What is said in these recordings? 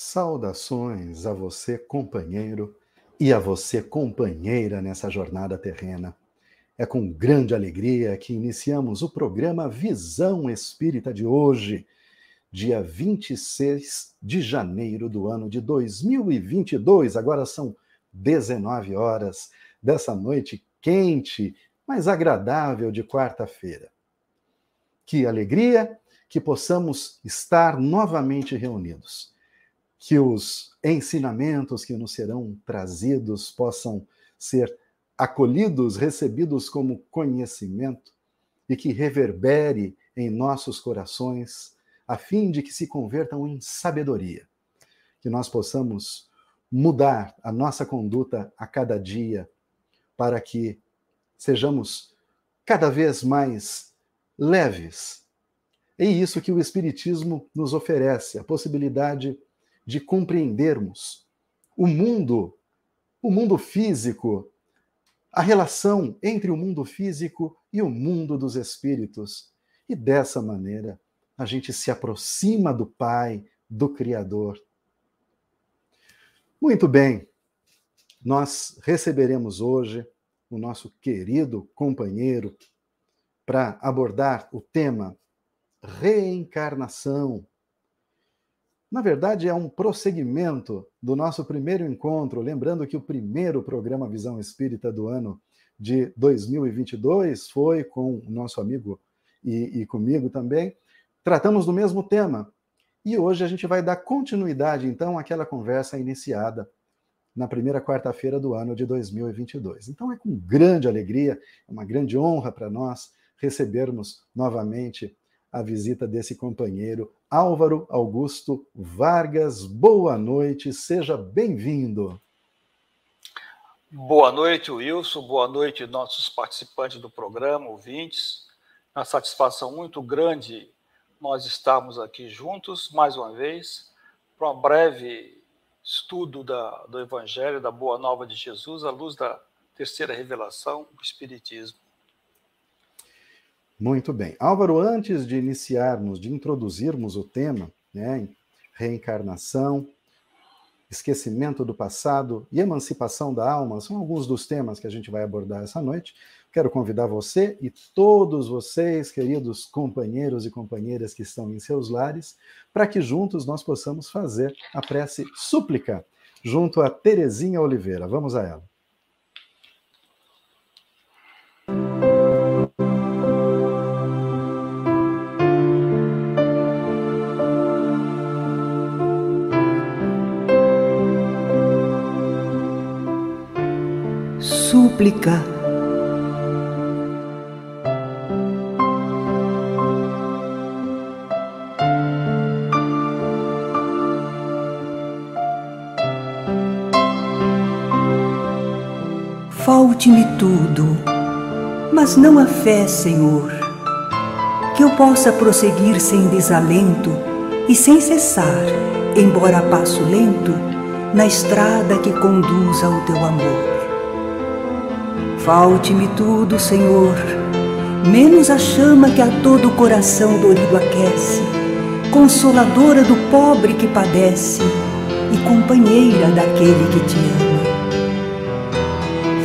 Saudações a você, companheiro, e a você, companheira, nessa jornada terrena. É com grande alegria que iniciamos o programa Visão Espírita de hoje, dia 26 de janeiro do ano de 2022. Agora são 19 horas dessa noite quente, mas agradável de quarta-feira. Que alegria que possamos estar novamente reunidos que os ensinamentos que nos serão trazidos possam ser acolhidos, recebidos como conhecimento e que reverbere em nossos corações, a fim de que se convertam em sabedoria, que nós possamos mudar a nossa conduta a cada dia para que sejamos cada vez mais leves. É isso que o Espiritismo nos oferece, a possibilidade de compreendermos o mundo, o mundo físico, a relação entre o mundo físico e o mundo dos espíritos. E dessa maneira, a gente se aproxima do Pai, do Criador. Muito bem, nós receberemos hoje o nosso querido companheiro para abordar o tema reencarnação. Na verdade, é um prosseguimento do nosso primeiro encontro, lembrando que o primeiro programa Visão Espírita do ano de 2022 foi com o nosso amigo e, e comigo também. Tratamos do mesmo tema. E hoje a gente vai dar continuidade, então, àquela conversa iniciada na primeira quarta-feira do ano de 2022. Então, é com grande alegria, é uma grande honra para nós recebermos novamente a visita desse companheiro, Álvaro Augusto Vargas. Boa noite, seja bem-vindo. Boa noite, Wilson. Boa noite, nossos participantes do programa, ouvintes. Uma satisfação muito grande nós estamos aqui juntos, mais uma vez, para um breve estudo da, do Evangelho, da Boa Nova de Jesus, à luz da terceira revelação, o Espiritismo. Muito bem. Álvaro, antes de iniciarmos, de introduzirmos o tema, né, reencarnação, esquecimento do passado e emancipação da alma, são alguns dos temas que a gente vai abordar essa noite. Quero convidar você e todos vocês, queridos companheiros e companheiras que estão em seus lares, para que juntos nós possamos fazer a prece súplica junto a Terezinha Oliveira. Vamos a ela. Súplica. Falte-me tudo, mas não a fé, Senhor, que eu possa prosseguir sem desalento e sem cessar, embora a passo lento, na estrada que conduz ao teu amor. Falte-me tudo, Senhor, menos a chama que a todo o coração dorido aquece, consoladora do pobre que padece e companheira daquele que te ama.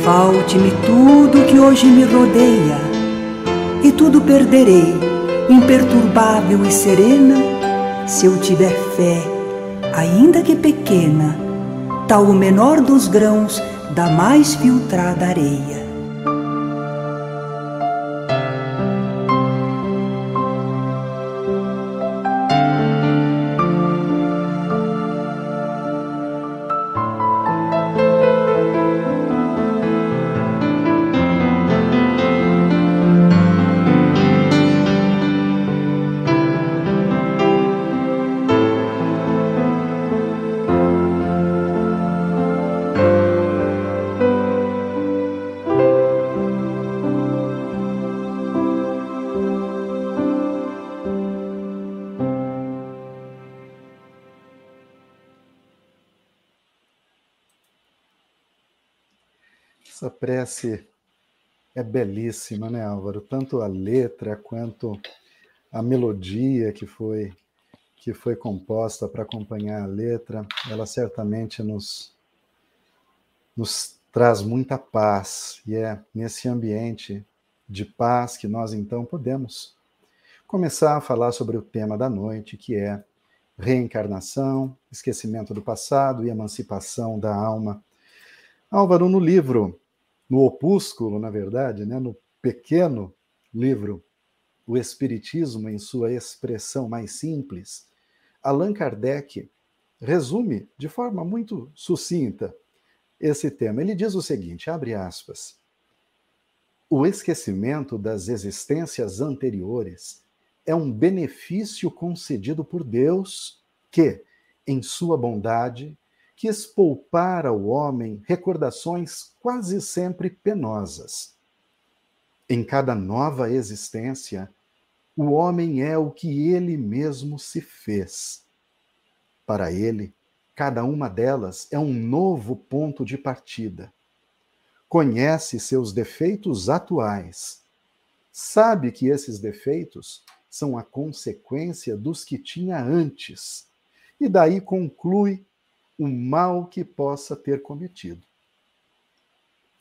Falte-me tudo que hoje me rodeia, e tudo perderei, imperturbável e serena, se eu tiver fé, ainda que pequena, tal o menor dos grãos da mais filtrada areia. É belíssima, né, Álvaro? Tanto a letra quanto a melodia que foi que foi composta para acompanhar a letra, ela certamente nos, nos traz muita paz, e é nesse ambiente de paz que nós então podemos começar a falar sobre o tema da noite, que é reencarnação, esquecimento do passado e emancipação da alma. Álvaro, no livro, no opúsculo, na verdade, né, no pequeno livro O Espiritismo em sua expressão mais simples, Allan Kardec resume de forma muito sucinta esse tema. Ele diz o seguinte, abre aspas: O esquecimento das existências anteriores é um benefício concedido por Deus que, em sua bondade, quis poupar ao homem recordações quase sempre penosas. Em cada nova existência, o homem é o que ele mesmo se fez. Para ele, cada uma delas é um novo ponto de partida. Conhece seus defeitos atuais. Sabe que esses defeitos são a consequência dos que tinha antes, e daí conclui o mal que possa ter cometido.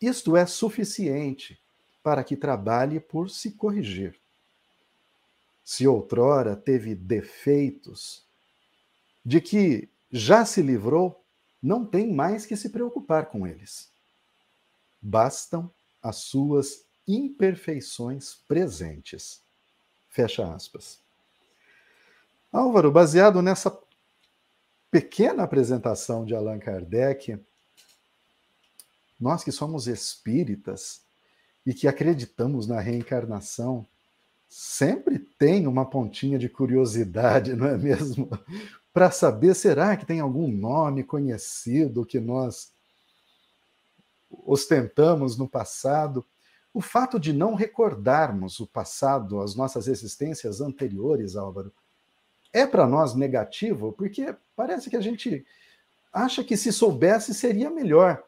Isto é suficiente para que trabalhe por se corrigir. Se outrora teve defeitos de que já se livrou, não tem mais que se preocupar com eles. Bastam as suas imperfeições presentes. Fecha aspas. Álvaro, baseado nessa pequena apresentação de Allan Kardec, nós que somos espíritas e que acreditamos na reencarnação, sempre tem uma pontinha de curiosidade, não é mesmo? Para saber, será que tem algum nome conhecido que nós ostentamos no passado? O fato de não recordarmos o passado, as nossas existências anteriores, Álvaro, é para nós negativo, porque parece que a gente acha que se soubesse seria melhor.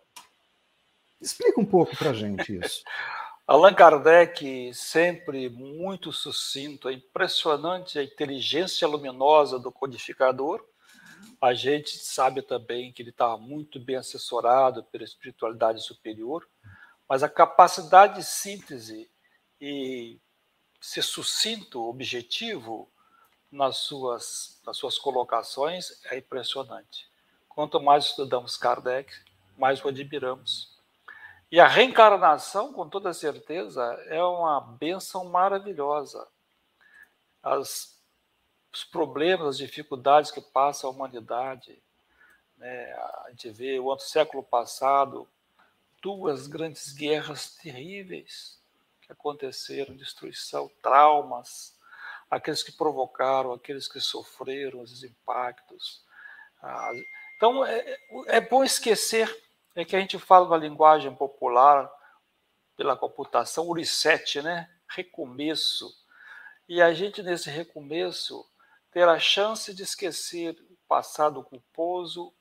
Explica um pouco para a gente isso. Allan Kardec, sempre muito sucinto, é impressionante a inteligência luminosa do codificador. A gente sabe também que ele estava muito bem assessorado pela espiritualidade superior mas a capacidade de síntese e ser sucinto, objetivo nas suas, nas suas colocações é impressionante. Quanto mais estudamos Kardec, mais o admiramos. E a reencarnação, com toda certeza, é uma benção maravilhosa. As, os problemas, as dificuldades que passa a humanidade, né? a gente vê o século passado, duas grandes guerras terríveis que aconteceram, destruição, traumas, aqueles que provocaram, aqueles que sofreram os impactos. Ah, então, é, é bom esquecer é que a gente fala na linguagem popular, pela computação, o reset, né? recomeço. E a gente, nesse recomeço, ter a chance de esquecer o passado culposo,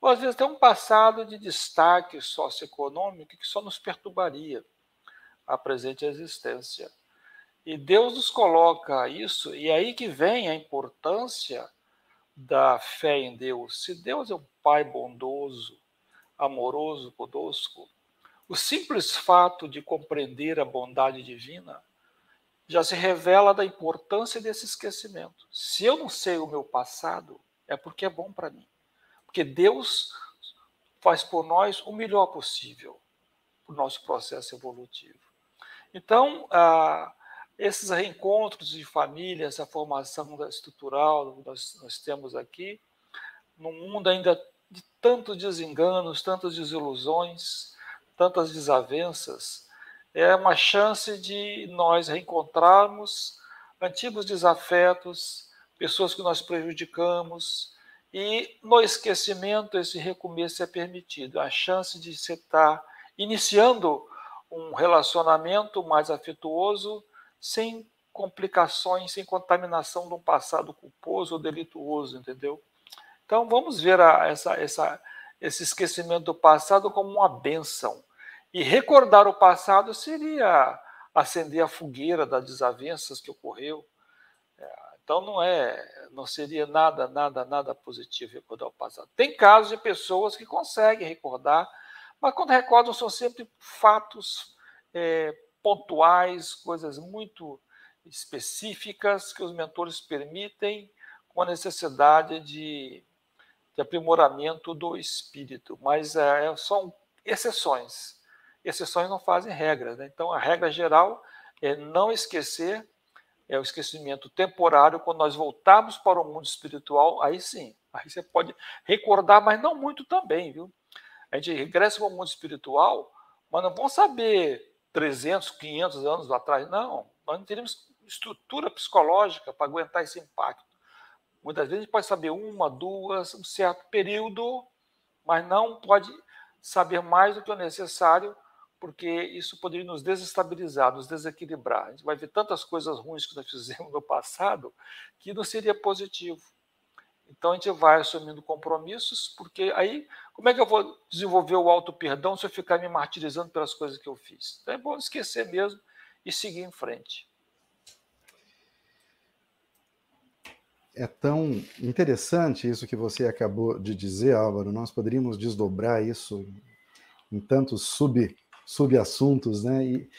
ou às vezes tem um passado de destaque socioeconômico que só nos perturbaria a presente existência. E Deus nos coloca isso, e é aí que vem a importância da fé em Deus. Se Deus é um Pai bondoso, amoroso conosco, o simples fato de compreender a bondade divina já se revela da importância desse esquecimento. Se eu não sei o meu passado, é porque é bom para mim. Porque Deus faz por nós o melhor possível para o nosso processo evolutivo. Então, ah, esses reencontros de família, essa formação estrutural que nós, nós temos aqui, num mundo ainda de tantos desenganos, tantas desilusões, tantas desavenças, é uma chance de nós reencontrarmos antigos desafetos, pessoas que nós prejudicamos, e no esquecimento, esse recomeço é permitido. A chance de você estar iniciando um relacionamento mais afetuoso, sem complicações, sem contaminação de um passado culposo ou delituoso, entendeu? Então vamos ver a, essa, essa, esse esquecimento do passado como uma benção. E recordar o passado seria acender a fogueira das desavenças que ocorreu. É, Então não é, não seria nada, nada, nada positivo recordar o passado. Tem casos de pessoas que conseguem recordar, mas quando recordam são sempre fatos é, pontuais, coisas muito específicas que os mentores permitem com a necessidade de, de aprimoramento do espírito, mas é, são exceções. Exceções não fazem regras. Né? Então, a regra geral é não esquecer, é o esquecimento temporário. Quando nós voltarmos para o mundo espiritual, aí sim, aí você pode recordar, mas não muito também, viu? A gente regressa para o mundo espiritual, mas não vamos saber 300, 500 anos atrás, não. Nós não teríamos estrutura psicológica para aguentar esse impacto. Muitas vezes a gente pode saber uma, duas, um certo período, mas não pode saber mais do que o necessário, porque isso poderia nos desestabilizar, nos desequilibrar. A gente vai ver tantas coisas ruins que nós fizemos no passado que não seria positivo. Então a gente vai assumindo compromissos, porque aí como é que eu vou desenvolver o auto perdão se eu ficar me martirizando pelas coisas que eu fiz? Então é bom esquecer mesmo e seguir em frente. É tão interessante isso que você acabou de dizer, Álvaro. Nós poderíamos desdobrar isso em tantos sub, subassuntos, né? E,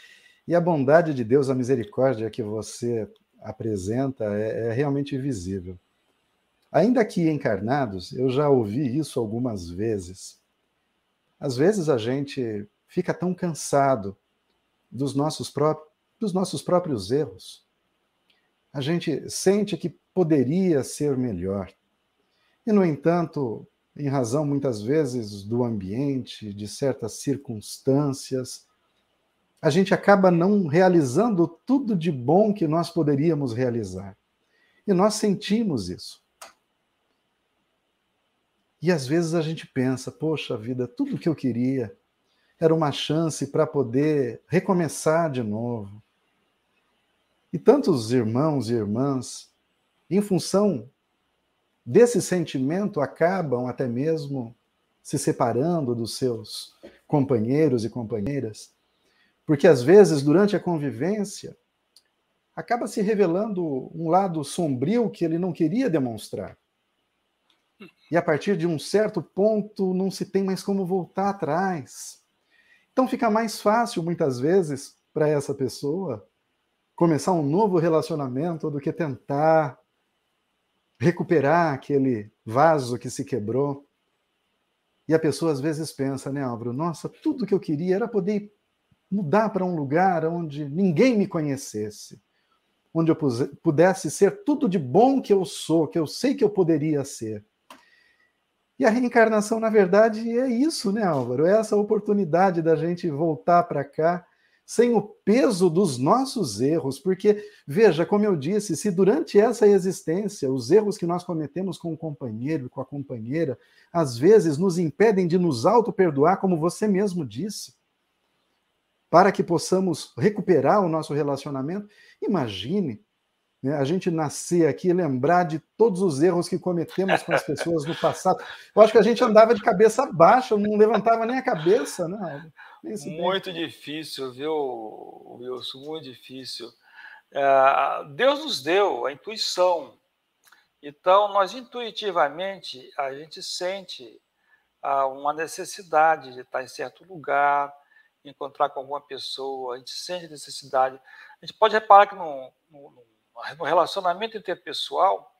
e a bondade de Deus, a misericórdia que você apresenta é, é realmente visível. Ainda que encarnados, eu já ouvi isso algumas vezes. Às vezes a gente fica tão cansado dos nossos, pró dos nossos próprios erros. A gente sente que poderia ser melhor. E, no entanto, em razão muitas vezes do ambiente, de certas circunstâncias, a gente acaba não realizando tudo de bom que nós poderíamos realizar. E nós sentimos isso. E às vezes a gente pensa, poxa vida, tudo que eu queria era uma chance para poder recomeçar de novo. E tantos irmãos e irmãs em função desse sentimento, acabam até mesmo se separando dos seus companheiros e companheiras, porque às vezes, durante a convivência, acaba se revelando um lado sombrio que ele não queria demonstrar. E a partir de um certo ponto, não se tem mais como voltar atrás. Então fica mais fácil, muitas vezes, para essa pessoa começar um novo relacionamento do que tentar recuperar aquele vaso que se quebrou. E a pessoa às vezes pensa, né, Álvaro? Nossa, tudo que eu queria era poder mudar para um lugar onde ninguém me conhecesse, onde eu pudesse ser tudo de bom que eu sou, que eu sei que eu poderia ser. E a reencarnação, na verdade, é isso, né, Álvaro? É essa oportunidade da gente voltar para cá sem o peso dos nossos erros, porque, veja, como eu disse, se durante essa existência os erros que nós cometemos com o companheiro e com a companheira, às vezes nos impedem de nos auto-perdoar, como você mesmo disse, para que possamos recuperar o nosso relacionamento, imagine né, a gente nascer aqui e lembrar de todos os erros que cometemos com as pessoas no passado. Eu acho que a gente andava de cabeça baixa, não levantava nem a cabeça, né? Muito difícil, viu, Wilson? Muito difícil. É, Deus nos deu a intuição. Então, nós intuitivamente, a gente sente ah, uma necessidade de estar em certo lugar, encontrar com alguma pessoa, a gente sente necessidade. A gente pode reparar que no, no, no relacionamento interpessoal,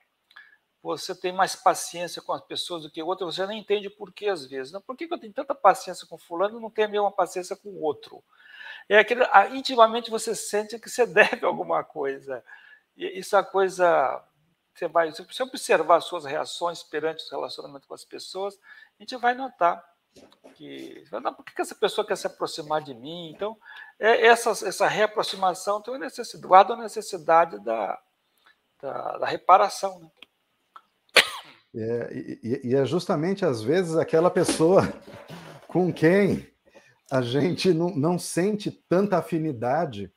você tem mais paciência com as pessoas do que outra, você nem entende por que às vezes. Não, por que eu tenho tanta paciência com fulano e não tenho a mesma paciência com o outro? É aquele, intimamente você sente que você deve alguma coisa. E isso é a coisa. Você vai, se você observar as suas reações perante o relacionamento com as pessoas, a gente vai notar que não, por que essa pessoa quer se aproximar de mim? Então, é, essa, essa reaproximação tem uma necessidade, guarda a necessidade da, da, da reparação. Né? É, e, e, é justamente às vezes aquela pessoa com quem a gente não, não sente tanta afinidade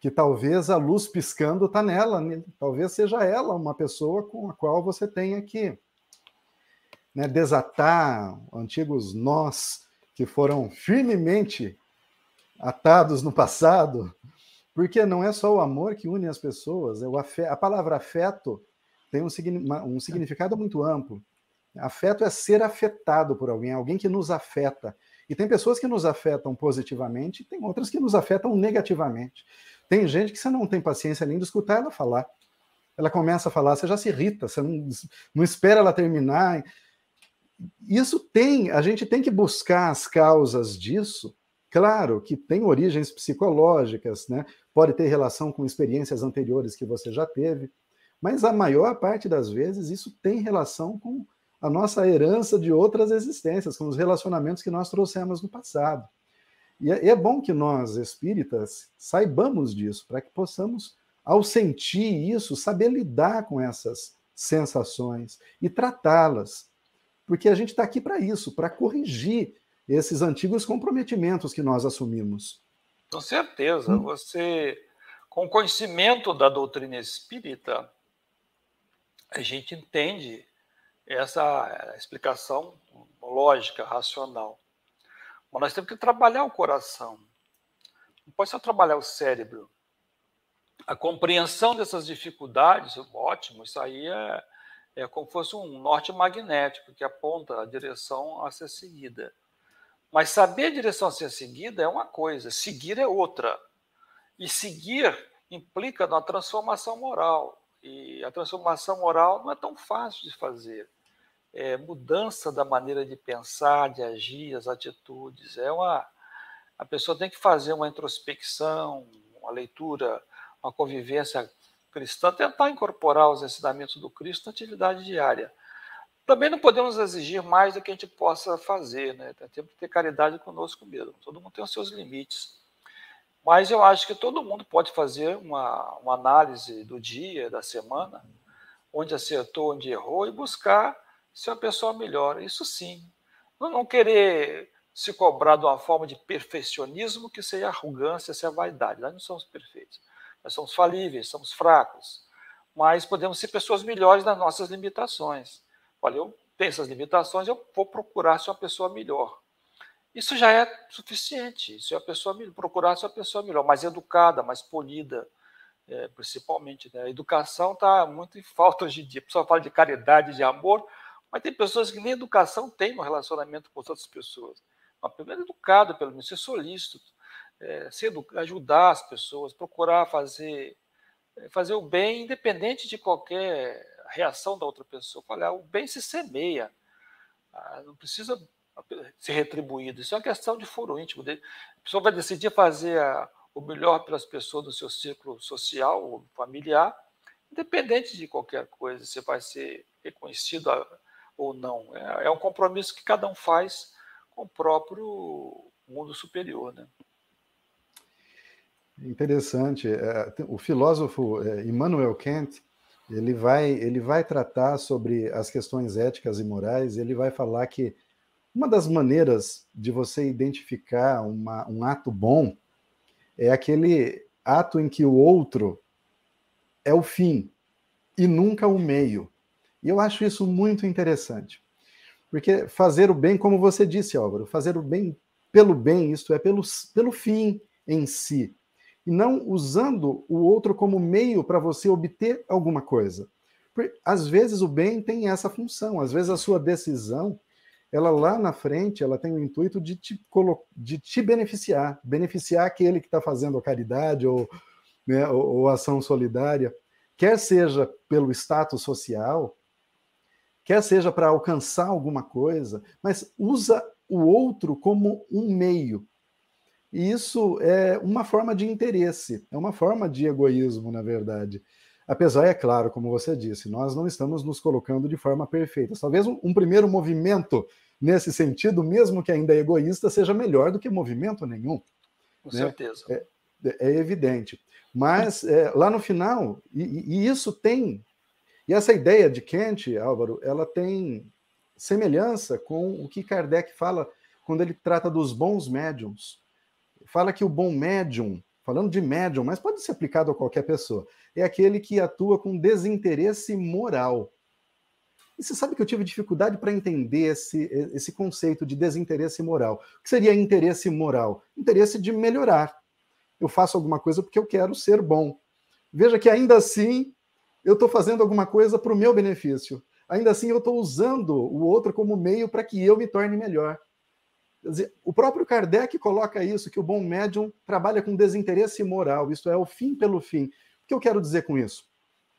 que talvez a luz piscando está nela, né? talvez seja ela uma pessoa com a qual você tenha que né, desatar antigos nós que foram firmemente atados no passado Porque não é só o amor que une as pessoas, é o afeto, a palavra afeto tem um, um significado muito amplo. Afeto é ser afetado por alguém, alguém que nos afeta. E tem pessoas que nos afetam positivamente, e tem outras que nos afetam negativamente. Tem gente que você não tem paciência nem de escutar ela falar. Ela começa a falar, você já se irrita, você não, não espera ela terminar. Isso tem, a gente tem que buscar as causas disso. Claro que tem origens psicológicas, né? Pode ter relação com experiências anteriores que você já teve, mas a maior parte das vezes isso tem relação com a nossa herança de outras existências, com os relacionamentos que nós trouxemos no passado. E é, é bom que nós, espíritas, saibamos disso, para que possamos, ao sentir isso, saber lidar com essas sensações e tratá-las. Porque a gente está aqui para isso, para corrigir esses antigos comprometimentos que nós assumimos. Com certeza. Hum. Você, com conhecimento da doutrina espírita, a gente entende essa explicação lógica, racional. Mas nós temos que trabalhar o coração. Não pode só trabalhar o cérebro. A compreensão dessas dificuldades, ótimo, isso aí é, é como se fosse um norte magnético que aponta a direção a ser seguida. Mas saber a direção a ser seguida é uma coisa, seguir é outra. E seguir implica na transformação moral. E a transformação moral não é tão fácil de fazer. É mudança da maneira de pensar, de agir, as atitudes. É uma a pessoa tem que fazer uma introspecção, uma leitura, uma convivência cristã, tentar incorporar os ensinamentos do Cristo na atividade diária. Também não podemos exigir mais do que a gente possa fazer, né? Temos que ter caridade conosco mesmo. Todo mundo tem os seus limites. Mas eu acho que todo mundo pode fazer uma, uma análise do dia, da semana, onde acertou, onde errou, e buscar ser uma pessoa melhor. Isso sim. Não, não querer se cobrar de uma forma de perfeccionismo que seja arrogância, seja vaidade. Nós não somos perfeitos. Nós somos falíveis, somos fracos. Mas podemos ser pessoas melhores nas nossas limitações. Olha, eu tenho essas limitações, eu vou procurar ser uma pessoa melhor. Isso já é suficiente. Se a pessoa procurar ser uma pessoa melhor, mais educada, mais polida, é, principalmente. Né? A educação está muito em falta hoje em dia. A pessoa fala de caridade, de amor, mas tem pessoas que nem educação têm no relacionamento com outras pessoas. Mas primeiro educado, pelo menos, ser solícito, é, ser ajudar as pessoas, procurar fazer, é, fazer o bem, independente de qualquer reação da outra pessoa. Olha, o bem se semeia, ah, não precisa ser retribuído. Isso é uma questão de foro íntimo. A pessoa vai decidir fazer o melhor pelas pessoas do seu círculo social ou familiar, independente de qualquer coisa, se vai ser reconhecido ou não. É, é um compromisso que cada um faz com o próprio mundo superior. Né? Interessante. É, o filósofo é, Immanuel Kant ele vai, ele vai tratar sobre as questões éticas e morais, ele vai falar que uma das maneiras de você identificar uma, um ato bom é aquele ato em que o outro é o fim e nunca o meio. E eu acho isso muito interessante. Porque fazer o bem, como você disse, Álvaro, fazer o bem pelo bem, isto é, pelo, pelo fim em si, e não usando o outro como meio para você obter alguma coisa. Às vezes o bem tem essa função, às vezes a sua decisão, ela lá na frente, ela tem o intuito de te, de te beneficiar, beneficiar aquele que está fazendo a caridade ou, né, ou, ou ação solidária, quer seja pelo status social, quer seja para alcançar alguma coisa, mas usa o outro como um meio. E isso é uma forma de interesse, é uma forma de egoísmo, na verdade. Apesar, é claro, como você disse, nós não estamos nos colocando de forma perfeita. Talvez um, um primeiro movimento nesse sentido, mesmo que ainda é egoísta, seja melhor do que movimento nenhum. Com né? certeza. É, é, evidente. Mas é, lá no final, e, e, isso tem. E essa ideia de Kant, Álvaro, ela tem semelhança com o que Kardec fala quando ele trata dos bons médiums fala que o bom médium, falando de médium, mas pode ser aplicado a qualquer pessoa, é aquele que atua com desinteresse moral. E você sabe que eu tive dificuldade para entender esse, esse conceito de desinteresse moral. O que seria interesse moral? Interesse de melhorar. eu faço alguma coisa porque eu quero ser bom. Veja que ainda assim eu estou fazendo alguma coisa para o meu benefício. Ainda assim eu estou usando o outro como meio para que eu me torne melhor. O próprio Kardec coloca isso, que o bom médium trabalha com desinteresse moral, isto é, o fim pelo fim. O que eu quero dizer com isso?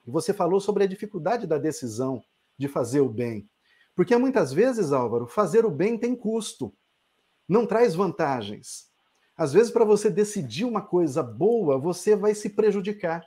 Você falou sobre a dificuldade da decisão de fazer o bem. Porque muitas vezes, Álvaro, fazer o bem tem custo, não traz vantagens. Às vezes, para você decidir uma coisa boa, você vai se prejudicar.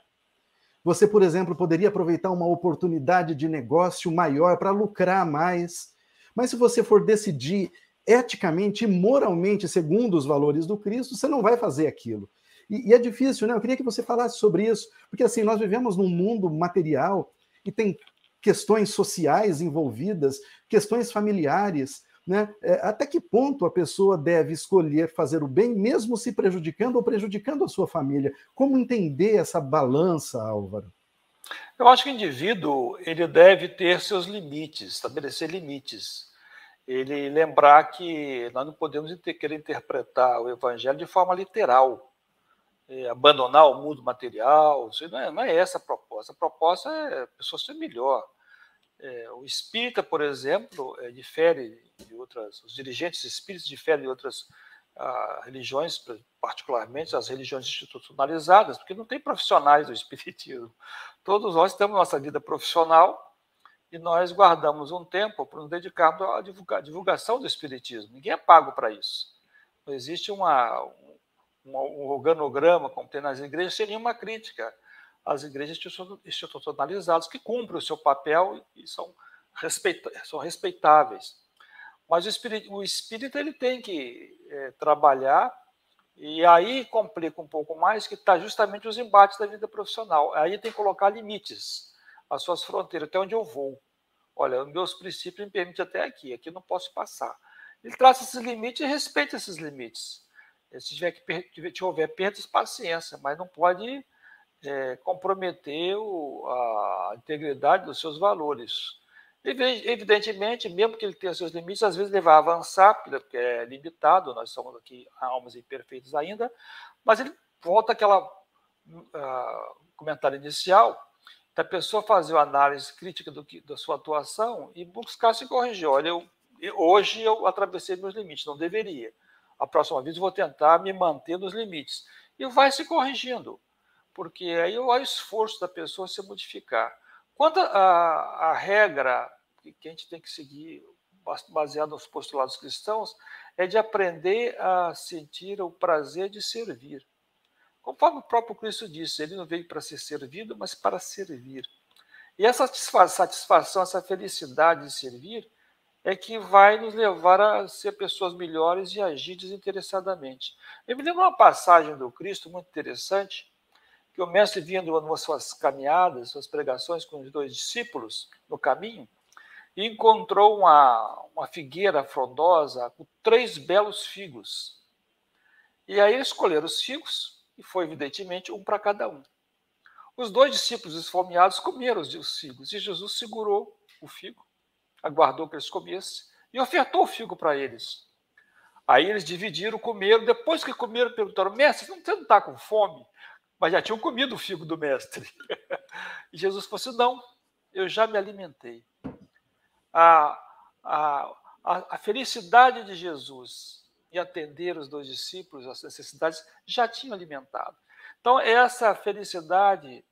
Você, por exemplo, poderia aproveitar uma oportunidade de negócio maior para lucrar mais. Mas se você for decidir eticamente e moralmente segundo os valores do Cristo, você não vai fazer aquilo. E, e, é difícil, né? Eu queria que você falasse sobre isso, porque assim, nós vivemos num mundo material e tem questões sociais envolvidas, questões familiares, né? É, até que ponto a pessoa deve escolher fazer o bem, mesmo se prejudicando ou prejudicando a sua família? Como entender essa balança, Álvaro? Eu acho que o indivíduo ele deve ter seus limites, estabelecer limites. Ele lembrar que nós não podemos querer interpretar o evangelho de forma literal é, abandonar o mundo material. Não é, não é, essa a proposta. A proposta é a pessoa ser melhor. É, o espírita, por exemplo, é, difere de outras. Os dirigentes espíritas diferem de outras ah, religiões, particularmente as religiões institucionalizadas, porque não tem profissionais do espiritismo. Todos nós temos nossa vida profissional e nós guardamos um tempo para nos dedicarmos à divulgação do espiritismo. Ninguém é pago para isso. Não existe uma, um organograma, como tem nas igrejas, seria uma crítica às igrejas institucionalizadas que cumprem o seu papel e são, respeita são respeitáveis. Mas o espírito, o espírito ele tem que é, trabalhar e aí complica um pouco mais que está justamente os embates da vida profissional. Aí tem que colocar limites às suas fronteiras, até onde eu vou. Olha, meus princípios me permitem até aqui, aqui não posso passar. Ele traça esses limites e respeita esses limites. Se tiver que se houver perdas, paciência, mas não pode é, comprometer o, a integridade dos seus valores. Evidentemente, mesmo que ele tenha seus limites, às vezes ele vai avançar, porque é limitado, nós somos aqui almas imperfeitas ainda, mas ele volta àquela uh, comentário inicial, da pessoa fazer uma análise crítica do que, da sua atuação e buscar se corrigir. Olha, eu, hoje eu atravessei meus limites, não deveria a próxima vez eu vou tentar me manter nos limites. E vai se corrigindo, porque aí é o esforço da pessoa se modificar. Quanto à regra que a gente tem que seguir, baseado nos postulados cristãos, é de aprender a sentir o prazer de servir. Conforme o próprio Cristo disse, ele não veio para ser servido, mas para servir. E essa satisfação, essa felicidade de servir, é que vai nos levar a ser pessoas melhores e agir desinteressadamente. Eu me lembro uma passagem do Cristo muito interessante, que o mestre vindo nas suas caminhadas, suas pregações com os dois discípulos no caminho, e encontrou uma, uma figueira frondosa com três belos figos. E aí escolheram os figos, e foi evidentemente um para cada um. Os dois discípulos esfomeados comeram os figos, e Jesus segurou o figo aguardou que eles comessem e ofertou o figo para eles. Aí eles dividiram, comeram. Depois que comeram, perguntaram: Mestre, você não está com fome? Mas já tinham comido o figo do mestre. e Jesus falou assim: Não, eu já me alimentei. A, a, a, felicidade de Jesus em atender os dois discípulos, as necessidades, já tinha alimentado. Então, essa felicidade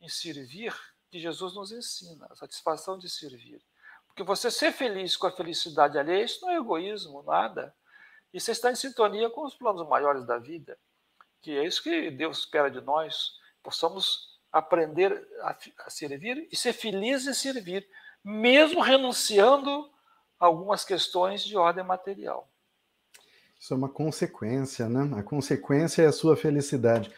em servir que Jesus nos ensina, a satisfação de servir. Porque você ser feliz com a felicidade alheia, isso não é egoísmo, nada. Você está em sintonia com os planos maiores da vida, que é isso que Deus espera de nós, possamos aprender a, a servir e ser feliz em servir, mesmo renunciando a algumas questões de ordem material. Isso é uma consequência, né? A consequência é a sua felicidade.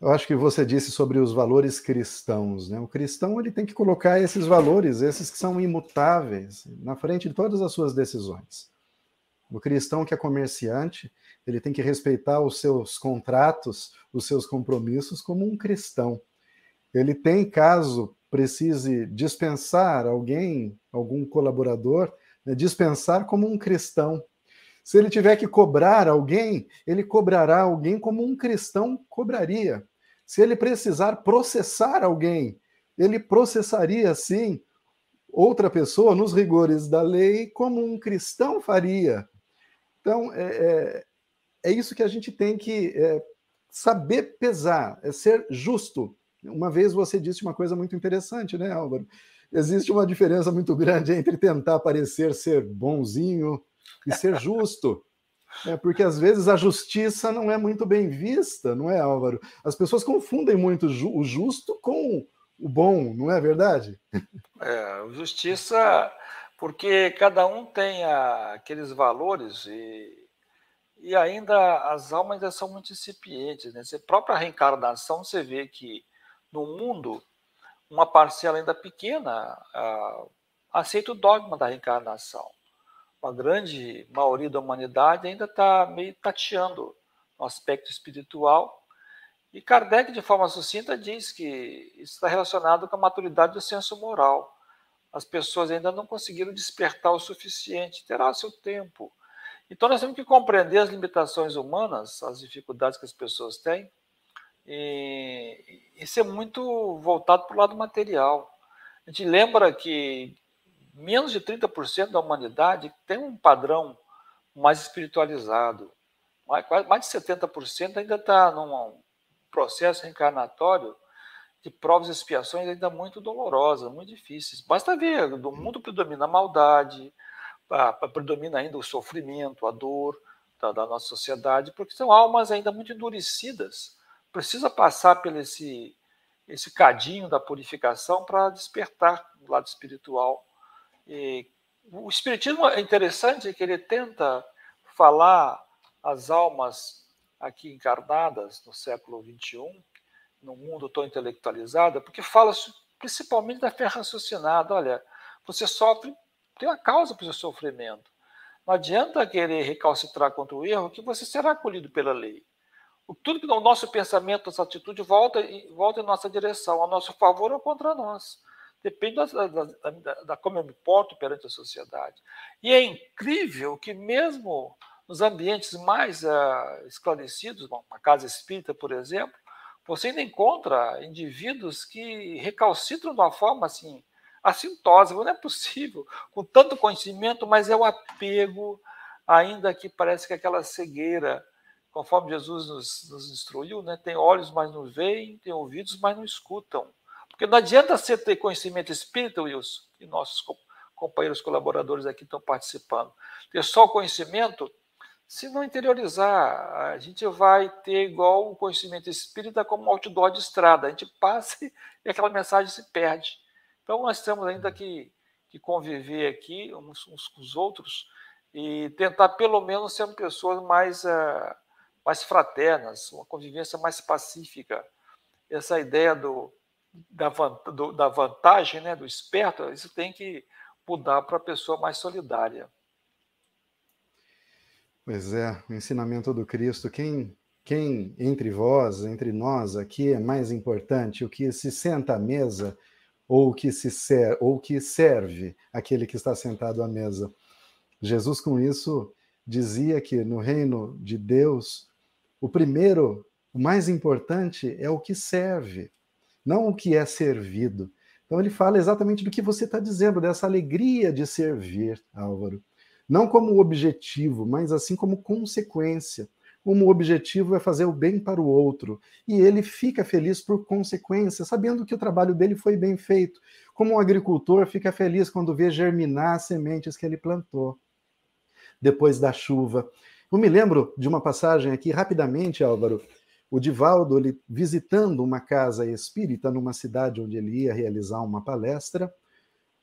Eu acho que você disse sobre os valores cristãos, né? O cristão ele tem que colocar esses valores, esses que são imutáveis, na frente de todas as suas decisões. O cristão que é comerciante, ele tem que respeitar os seus contratos, os seus compromissos como um cristão. Ele tem, caso precise dispensar alguém, algum colaborador, né, dispensar como um cristão. Se ele tiver que cobrar alguém, ele cobrará alguém como um cristão cobraria. Se ele precisar processar alguém, ele processaria sim outra pessoa nos rigores da lei como um cristão faria. Então, é, é, é isso que a gente tem que é, saber pesar, é ser justo. Uma vez você disse uma coisa muito interessante, né, Álvaro? Existe uma diferença muito grande entre tentar parecer ser bonzinho e ser justo. É, porque às vezes a justiça não é muito bem vista, não é, Álvaro? As pessoas confundem muito o justo com o bom, não é verdade? É, justiça, porque cada um tem a, aqueles valores e, e ainda as almas ainda são muito incipientes. Né? A própria reencarnação, você vê que no mundo, uma parcela ainda pequena uh, aceita o dogma da reencarnação uma grande maioria da humanidade ainda está meio tateando no aspecto espiritual. E Kardec, de forma sucinta, diz que isso está relacionado com a maturidade do senso moral. As pessoas ainda não conseguiram despertar o suficiente, terá seu tempo. Então, nós temos que compreender as limitações humanas, as dificuldades que as pessoas têm, e, e ser muito voltado para o lado material. A gente lembra que menos de 30% da humanidade tem um padrão mais espiritualizado. Mais, de 70% ainda está num processo reencarnatório de provas e expiações ainda muito dolorosas, muito difíceis. Basta ver, do mundo predomina a maldade, predomina ainda o sofrimento, a dor da, da nossa sociedade, porque são almas ainda muito endurecidas. Precisa passar por esse, esse cadinho da purificação para despertar o lado espiritual e o Espiritismo é interessante que ele tenta falar as almas aqui encarnadas no século XXI, num mundo tão intelectualizado, porque fala principalmente da fé raciocinada. Olha, você sofre, tem uma causa para o seu sofrimento. Não adianta querer recalcitrar contra o erro, que você será acolhido pela lei. Tudo que o nosso pensamento, nossa atitude volta, volta em nossa direção, a nosso favor ou contra nós. Depende da, da, da, da, como eu me porto perante a sociedade. E é incrível que, mesmo nos ambientes mais uh, esclarecidos, uma casa espírita, por exemplo, você ainda encontra indivíduos que recalcitram de uma forma assim, assintosa. Não é possível, com tanto conhecimento, mas é o apego, ainda que parece que aquela cegueira, conforme Jesus nos, nos instruiu, né? tem olhos, mas não veem, tem ouvidos, mas não escutam. Porque não adianta você ter conhecimento espírita, Wilson, e nossos companheiros colaboradores aqui estão participando. Ter só o conhecimento, se não interiorizar, a gente vai ter igual o conhecimento espírita como outdoor de estrada. A gente passa e aquela mensagem se perde. Então, nós temos ainda que, que conviver aqui uns, uns, com os outros e tentar, pelo menos, ser pessoas mais, uh, mais fraternas, uma convivência mais pacífica. Essa ideia do da, do, da vantagem, né, do esperto, isso tem que mudar para a pessoa mais solidária. Pois é, o ensinamento do Cristo, quem, quem entre vós, entre nós aqui é mais importante, o que se senta à mesa ou o que se ser, ou que serve aquele que está sentado à mesa. Jesus com isso dizia que no reino de Deus, o primeiro, o mais importante é o que serve não o que é servido. Então ele fala exatamente do que você está dizendo, dessa alegria de servir, Álvaro. Não como objetivo, mas assim como consequência. Como o objetivo é fazer o bem para o outro. E ele fica feliz por consequência, sabendo que o trabalho dele foi bem feito. Como um agricultor fica feliz quando vê germinar as sementes que ele plantou depois da chuva. Eu me lembro de uma passagem aqui, rapidamente, Álvaro, o Divaldo, ele, visitando uma casa espírita numa cidade onde ele ia realizar uma palestra,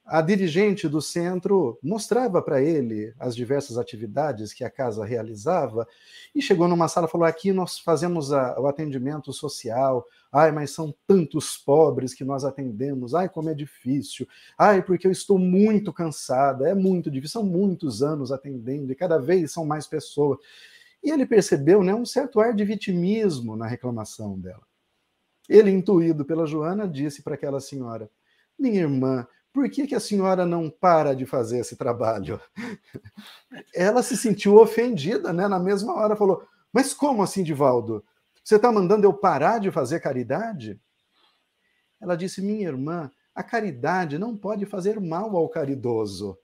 a dirigente do centro mostrava para ele as diversas atividades que a casa realizava e chegou numa sala e falou: Aqui nós fazemos a, o atendimento social. Ai, mas são tantos pobres que nós atendemos. Ai, como é difícil. Ai, porque eu estou muito cansada. É muito difícil. São muitos anos atendendo e cada vez são mais pessoas. E ele percebeu né, um certo ar de vitimismo na reclamação dela. Ele, intuído pela Joana, disse para aquela senhora: Minha irmã, por que, que a senhora não para de fazer esse trabalho? Ela se sentiu ofendida, né? Na mesma hora falou: Mas como assim, Divaldo? Você está mandando eu parar de fazer caridade? Ela disse: Minha irmã, a caridade não pode fazer mal ao caridoso.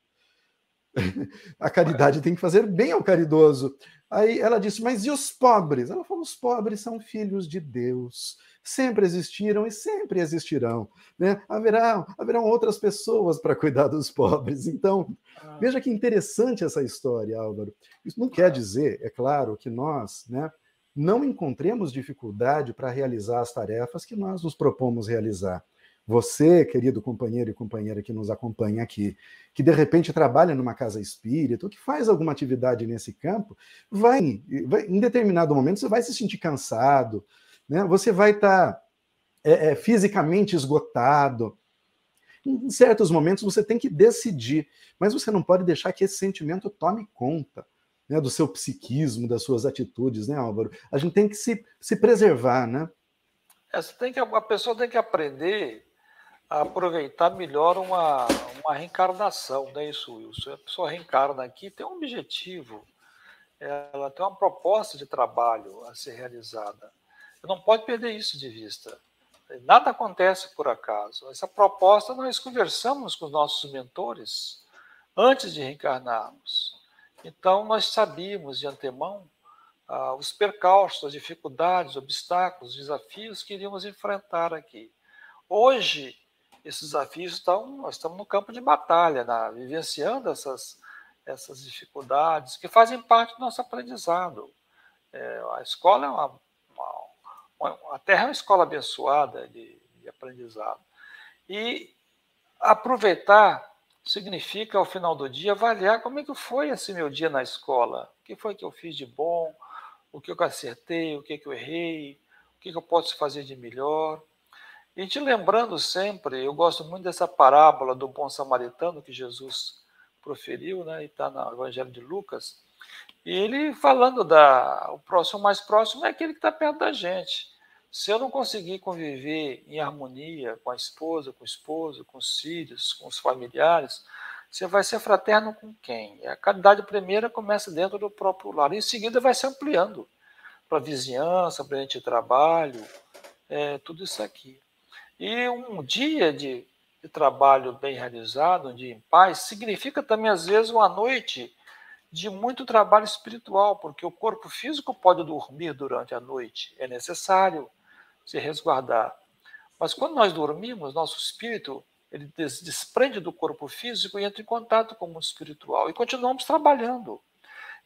a caridade tem que fazer bem ao caridoso. Aí ela disse: Mas e os pobres? Ela falou: Os pobres são filhos de Deus sempre existiram e sempre existirão. Né? Haverá, haverão outras pessoas para cuidar dos pobres. Então, ah. veja que interessante essa história, Álvaro. Isso não quer dizer, é claro, que nós né, não encontremos dificuldade para realizar as tarefas que nós nos propomos realizar. Você, querido companheiro e companheira que nos acompanha aqui, que de repente trabalha numa casa espírita, ou que faz alguma atividade nesse campo, vai, vai em determinado momento você vai se sentir cansado, né? Você vai estar tá, é, é, fisicamente esgotado. Em certos momentos você tem que decidir, mas você não pode deixar que esse sentimento tome conta né, do seu psiquismo, das suas atitudes, né, Álvaro? A gente tem que se, se preservar, né? É, tem que, a pessoa tem que aprender aproveitar melhor uma, uma reencarnação, não é isso, Wilson? A pessoa reencarna aqui, tem um objetivo, ela tem uma proposta de trabalho a ser realizada. Não pode perder isso de vista. Nada acontece por acaso. Essa proposta nós conversamos com os nossos mentores antes de reencarnarmos. Então nós sabíamos de antemão ah, os percalços, as dificuldades, obstáculos, desafios que iríamos enfrentar aqui. Hoje, esses desafios estão, nós estamos no campo de batalha, na, vivenciando essas, essas dificuldades que fazem parte do nosso aprendizado. É, a escola é uma a Terra é uma escola abençoada de, de aprendizado. E aproveitar significa, ao final do dia, avaliar como é que foi esse meu dia na escola. O que foi que eu fiz de bom, o que eu acertei, o que, que eu errei, o que, que eu posso fazer de melhor. E te lembrando sempre, eu gosto muito dessa parábola do bom samaritano que Jesus proferiu, né, e está no Evangelho de Lucas, e ele falando da. O próximo mais próximo é aquele que está perto da gente. Se eu não conseguir conviver em harmonia com a esposa, com o esposo, com os filhos, com os familiares, você vai ser fraterno com quem? A caridade primeira começa dentro do próprio lar. Em seguida vai se ampliando para a vizinhança, para ambiente de trabalho, é, tudo isso aqui. E um dia de, de trabalho bem realizado, um dia em paz, significa também, às vezes, uma noite de muito trabalho espiritual, porque o corpo físico pode dormir durante a noite, é necessário se resguardar. Mas quando nós dormimos, nosso espírito ele desprende do corpo físico e entra em contato com o mundo espiritual e continuamos trabalhando.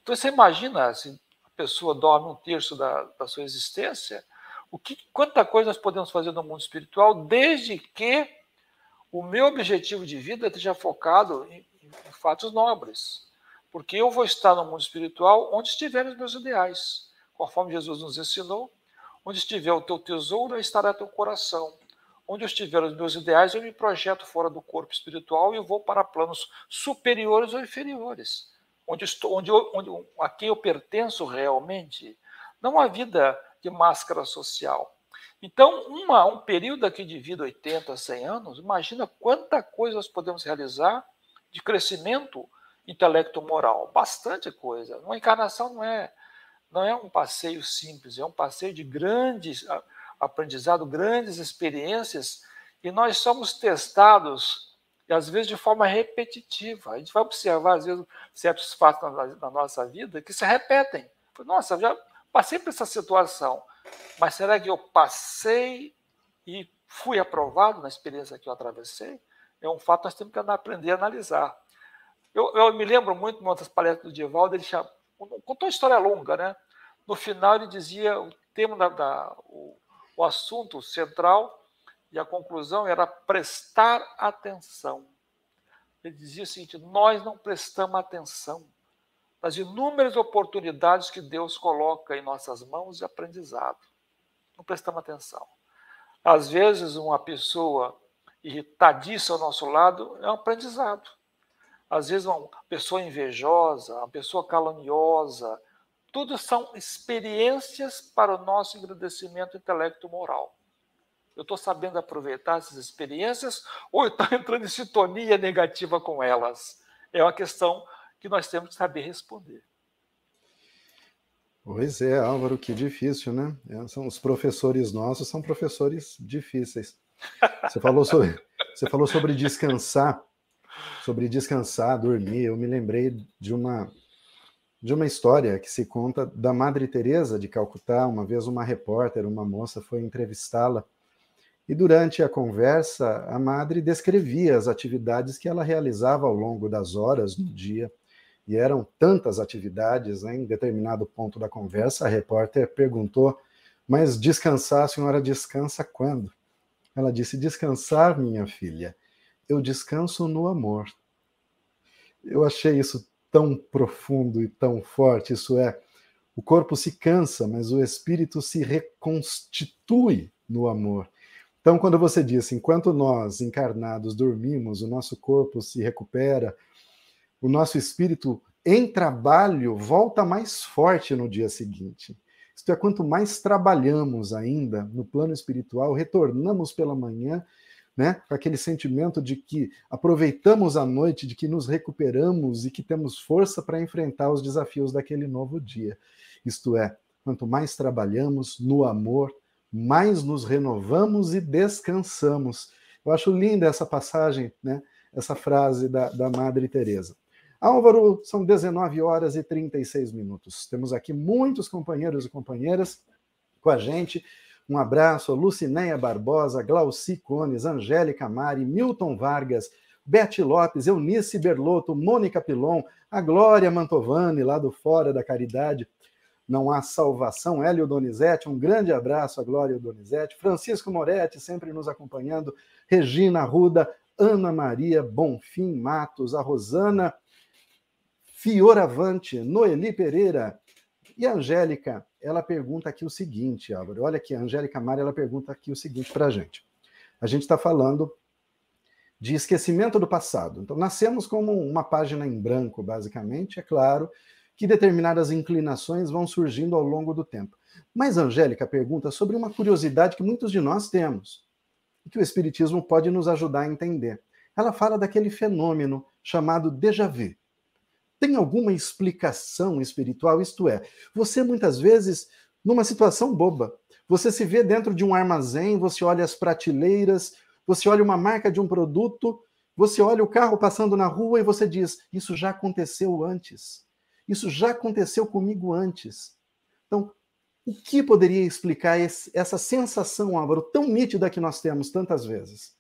Então você imagina se a pessoa dorme um terço da, da sua existência, o que, quanta coisa nós podemos fazer no mundo espiritual, desde que o meu objetivo de vida esteja focado em, em fatos nobres. Porque eu vou estar no mundo espiritual onde estiverem os meus ideais, conforme Jesus nos ensinou. Onde estiver o teu tesouro, estará teu coração. Onde estiver os meus ideais, eu me projeto fora do corpo espiritual e vou para planos superiores ou inferiores. Onde estou, onde, onde a quem eu pertenço realmente. Não a vida de máscara social. Então, uma, um período aqui de vida, 80, 100 anos, imagina quanta coisa nós podemos realizar de crescimento intelecto-moral. Bastante coisa. Uma encarnação não é, não é um passeio simples, é um passeio de grandes aprendizado, grandes experiências, e nós somos testados, e às vezes de forma repetitiva. A gente vai observar, às vezes, certos fatos na, na nossa vida que se repetem. Nossa, já passei por essa situação, mas será que eu passei e fui aprovado na experiência que eu atravessei? É um fato que nós temos que aprender a analisar. Eu, eu me lembro muito, numa das palestras do Divaldo, ele já, contou uma história longa, né? No final ele dizia, o tema da, da o, o assunto central e a conclusão era prestar atenção. Ele dizia o seguinte: nós não prestamos atenção nas inúmeras oportunidades que Deus coloca em nossas mãos de aprendizado. Não prestamos atenção. Às vezes, uma pessoa irritadiça ao nosso lado é um aprendizado às vezes uma pessoa invejosa, uma pessoa caluniosa, tudo são experiências para o nosso engrandecimento intelecto moral. Eu estou sabendo aproveitar essas experiências ou estou entrando em sintonia negativa com elas? É uma questão que nós temos que saber responder. Pois é, Álvaro, que difícil, né? É, são os professores nossos são professores difíceis. Você falou sobre, você falou sobre descansar, sobre descansar, dormir. Eu me lembrei de uma de uma história que se conta da Madre Teresa de Calcutá. Uma vez uma repórter, uma moça, foi entrevistá-la e durante a conversa a Madre descrevia as atividades que ela realizava ao longo das horas no dia. E eram tantas atividades, né? em determinado ponto da conversa, a repórter perguntou: Mas descansar, a senhora descansa quando? Ela disse: Descansar, minha filha, eu descanso no amor. Eu achei isso tão profundo e tão forte, isso é, o corpo se cansa, mas o espírito se reconstitui no amor. Então, quando você diz, enquanto nós encarnados dormimos, o nosso corpo se recupera, o nosso espírito em trabalho volta mais forte no dia seguinte. Isto é, quanto mais trabalhamos ainda no plano espiritual, retornamos pela manhã, né, com aquele sentimento de que aproveitamos a noite, de que nos recuperamos e que temos força para enfrentar os desafios daquele novo dia. Isto é, quanto mais trabalhamos no amor, mais nos renovamos e descansamos. Eu acho linda essa passagem, né, essa frase da, da Madre Teresa. Álvaro, são 19 horas e 36 minutos. Temos aqui muitos companheiros e companheiras com a gente. Um abraço a Lucinéia Barbosa, Glauci Cones, Angélica Mari, Milton Vargas, Beth Lopes, Eunice Berlotto, Mônica Pilon, a Glória Mantovani, lá do Fora da Caridade. Não há salvação. Hélio Donizete, um grande abraço a Glória Donizete. Francisco Moretti, sempre nos acompanhando. Regina Ruda, Ana Maria Bonfim Matos, a Rosana Fioravante, Noeli Pereira, e a Angélica, ela pergunta aqui o seguinte, Álvaro. Olha aqui, a Angélica Mari, ela pergunta aqui o seguinte para a gente. A gente está falando de esquecimento do passado. Então, nascemos como uma página em branco, basicamente. É claro que determinadas inclinações vão surgindo ao longo do tempo. Mas a Angélica pergunta sobre uma curiosidade que muitos de nós temos e que o Espiritismo pode nos ajudar a entender. Ela fala daquele fenômeno chamado déjà vu tem alguma explicação espiritual? Isto é, você muitas vezes, numa situação boba, você se vê dentro de um armazém, você olha as prateleiras, você olha uma marca de um produto, você olha o carro passando na rua e você diz: Isso já aconteceu antes. Isso já aconteceu comigo antes. Então, o que poderia explicar esse, essa sensação, Álvaro, tão nítida que nós temos tantas vezes?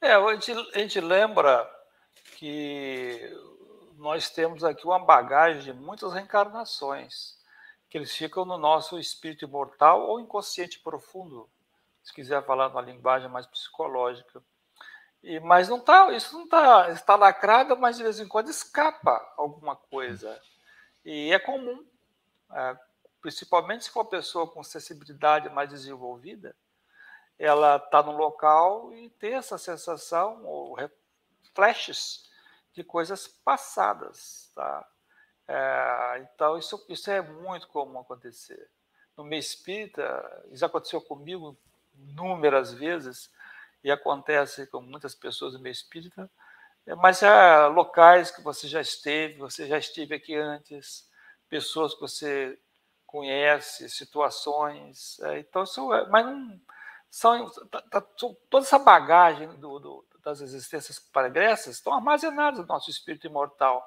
É, a gente, a gente lembra que nós temos aqui uma bagagem de muitas reencarnações, que eles ficam no nosso espírito imortal ou inconsciente profundo, se quiser falar numa linguagem mais psicológica. E, mas não tá, isso não está está lacrado, mas de vez em quando escapa alguma coisa. E é comum, é, principalmente se for uma pessoa com sensibilidade mais desenvolvida, ela está no local e tem essa sensação, ou flashes de coisas passadas, tá? É, então, isso, isso é muito comum acontecer. No meio espírita, isso aconteceu comigo inúmeras vezes, e acontece com muitas pessoas no meio espírita, é, mas é locais que você já esteve, você já esteve aqui antes, pessoas que você conhece, situações. É, então, isso é, mas não são tá, tá, toda essa bagagem do, do, das existências pregressas estão armazenadas no nosso espírito imortal.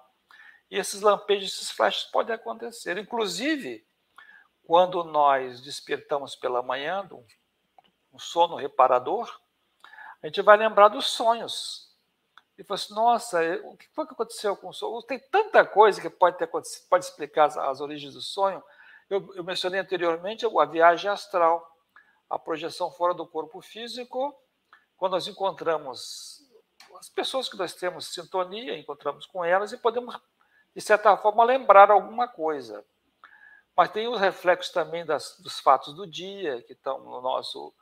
E esses lampejos, esses flashes podem acontecer. Inclusive, quando nós despertamos pela manhã, um, sono reparador, a gente vai lembrar dos sonhos. E fala assim, nossa, o que foi que aconteceu com o sonho? Tem tanta coisa que pode, ter, pode explicar as, as origens do sonho. Eu, eu mencionei anteriormente a viagem astral, a projeção fora do corpo físico quando nós encontramos as pessoas que nós temos sintonia, encontramos com elas e podemos, de certa forma, lembrar alguma coisa. Mas tem os reflexos também das, dos fatos do dia, que estão no nosso,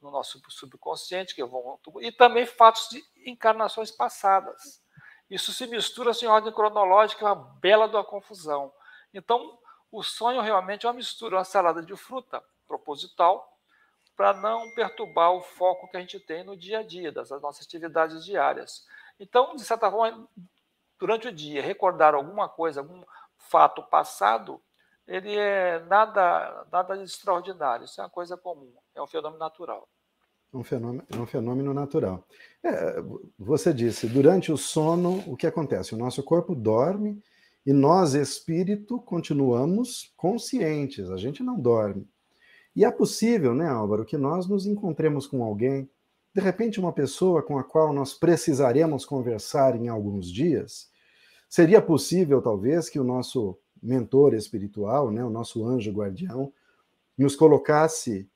no nosso subconsciente, que vão, e também fatos de encarnações passadas. Isso se mistura assim, em ordem cronológica, é uma bela uma confusão. Então, o sonho realmente é uma mistura, uma salada de fruta proposital, para não perturbar o foco que a gente tem no dia a dia, das nossas atividades diárias. Então, de certa forma, durante o dia, recordar alguma coisa, algum fato passado, ele é nada, nada extraordinário, isso é uma coisa comum, é um fenômeno natural. Um fenômeno, é um fenômeno natural. É, você disse, durante o sono, o que acontece? O nosso corpo dorme e nós, espírito, continuamos conscientes, a gente não dorme. E é possível, né, Álvaro, que nós nos encontremos com alguém, de repente uma pessoa com a qual nós precisaremos conversar em alguns dias. Seria possível, talvez, que o nosso mentor espiritual, né, o nosso anjo guardião, nos colocasse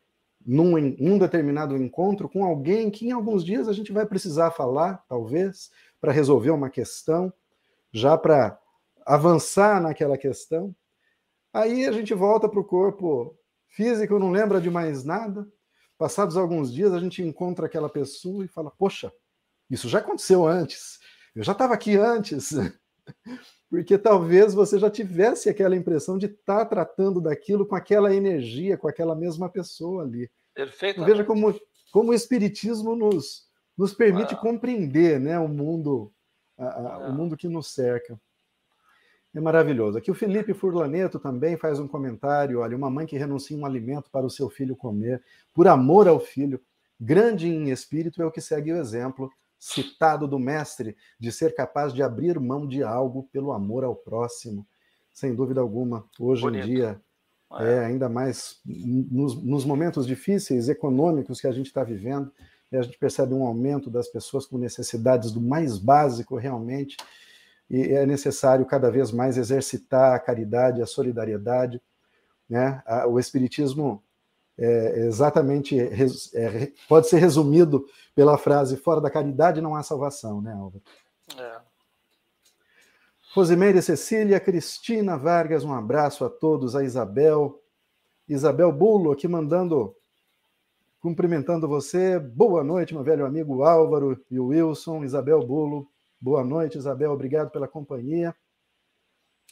num, num determinado encontro com alguém que em alguns dias a gente vai precisar falar, talvez, para resolver uma questão, já para avançar naquela questão. Aí a gente volta para o corpo físico, não lembra de mais nada. Passados alguns dias, a gente encontra aquela pessoa e fala: Poxa, isso já aconteceu antes, eu já estava aqui antes. Porque talvez você já tivesse aquela impressão de estar tá tratando daquilo com aquela energia, com aquela mesma pessoa ali. Perfeito. Veja como, como o Espiritismo nos, nos permite ah. compreender né, o mundo, a, a, ah. o mundo que nos cerca. É maravilhoso. Aqui o Felipe Furlaneto também faz um comentário. Olha, uma mãe que renuncia um alimento para o seu filho comer, por amor ao filho, grande em espírito, é o que segue o exemplo citado do mestre de ser capaz de abrir mão de algo pelo amor ao próximo. Sem dúvida alguma, hoje Bonito. em dia, é. é, ainda mais nos, nos, momentos difíceis econômicos que a gente está vivendo, a gente percebe um aumento das pessoas com necessidades do mais básico realmente, e é necessário cada vez mais exercitar a caridade, a solidariedade. Né? O Espiritismo é exatamente é, pode ser resumido pela frase: fora da caridade não há salvação, né, Álvaro? É. Rosimeire Cecília, Cristina Vargas, um abraço a todos, a Isabel, Isabel Bulo aqui mandando, cumprimentando você. Boa noite, meu velho amigo Álvaro e o Wilson, Isabel Bulo, Boa noite, Isabel. Obrigado pela companhia.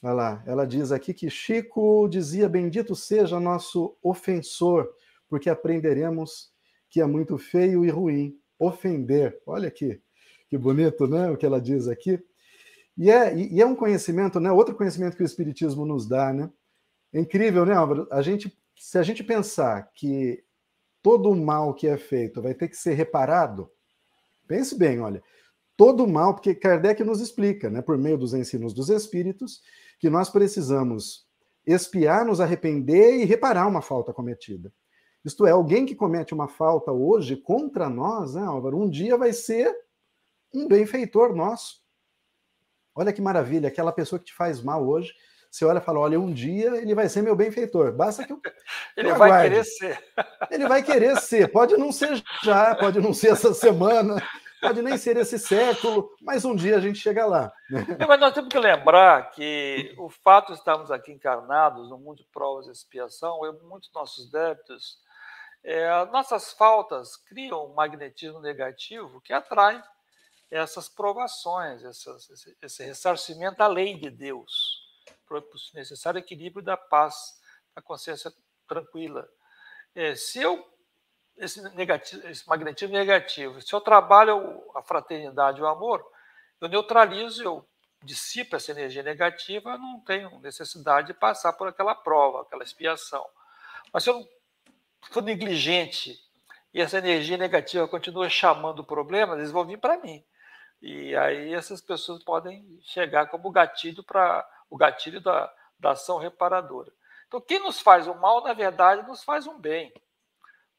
Olha lá, ela diz aqui que Chico dizia: Bendito seja nosso ofensor, porque aprenderemos que é muito feio e ruim ofender. Olha aqui, que bonito, né? O que ela diz aqui. E é, e é um conhecimento, né? Outro conhecimento que o Espiritismo nos dá, né? É incrível, né, Álvaro? A gente, se a gente pensar que todo o mal que é feito vai ter que ser reparado, pense bem, olha, todo o mal, porque Kardec nos explica, né, por meio dos ensinos dos espíritos, que nós precisamos espiar, nos arrepender e reparar uma falta cometida. Isto é, alguém que comete uma falta hoje contra nós, né, Álvaro, um dia vai ser um benfeitor nosso. Olha que maravilha, aquela pessoa que te faz mal hoje, você olha e fala: olha, um dia ele vai ser meu benfeitor. Basta que eu. ele eu vai querer ser. Ele vai querer ser. Pode não ser já, pode não ser essa semana, Pode nem ser esse século, mas um dia a gente chega lá. Mas nós temos que lembrar que o fato de estarmos aqui encarnados no mundo de provas e expiação, muitos nossos débitos, é, nossas faltas criam um magnetismo negativo que atrai essas provações, essas, esse, esse ressarcimento à lei de Deus, para o necessário equilíbrio da paz, da consciência tranquila. É, se eu esse, negativo, esse magnetismo negativo. Se eu trabalho a fraternidade e o amor, eu neutralizo, eu dissipo essa energia negativa, eu não tenho necessidade de passar por aquela prova, aquela expiação. Mas se eu for negligente e essa energia negativa continua chamando o problema, eles vão vir para mim. E aí essas pessoas podem chegar como gatilho para o gatilho da, da ação reparadora. Então, quem nos faz o mal, na verdade, nos faz um bem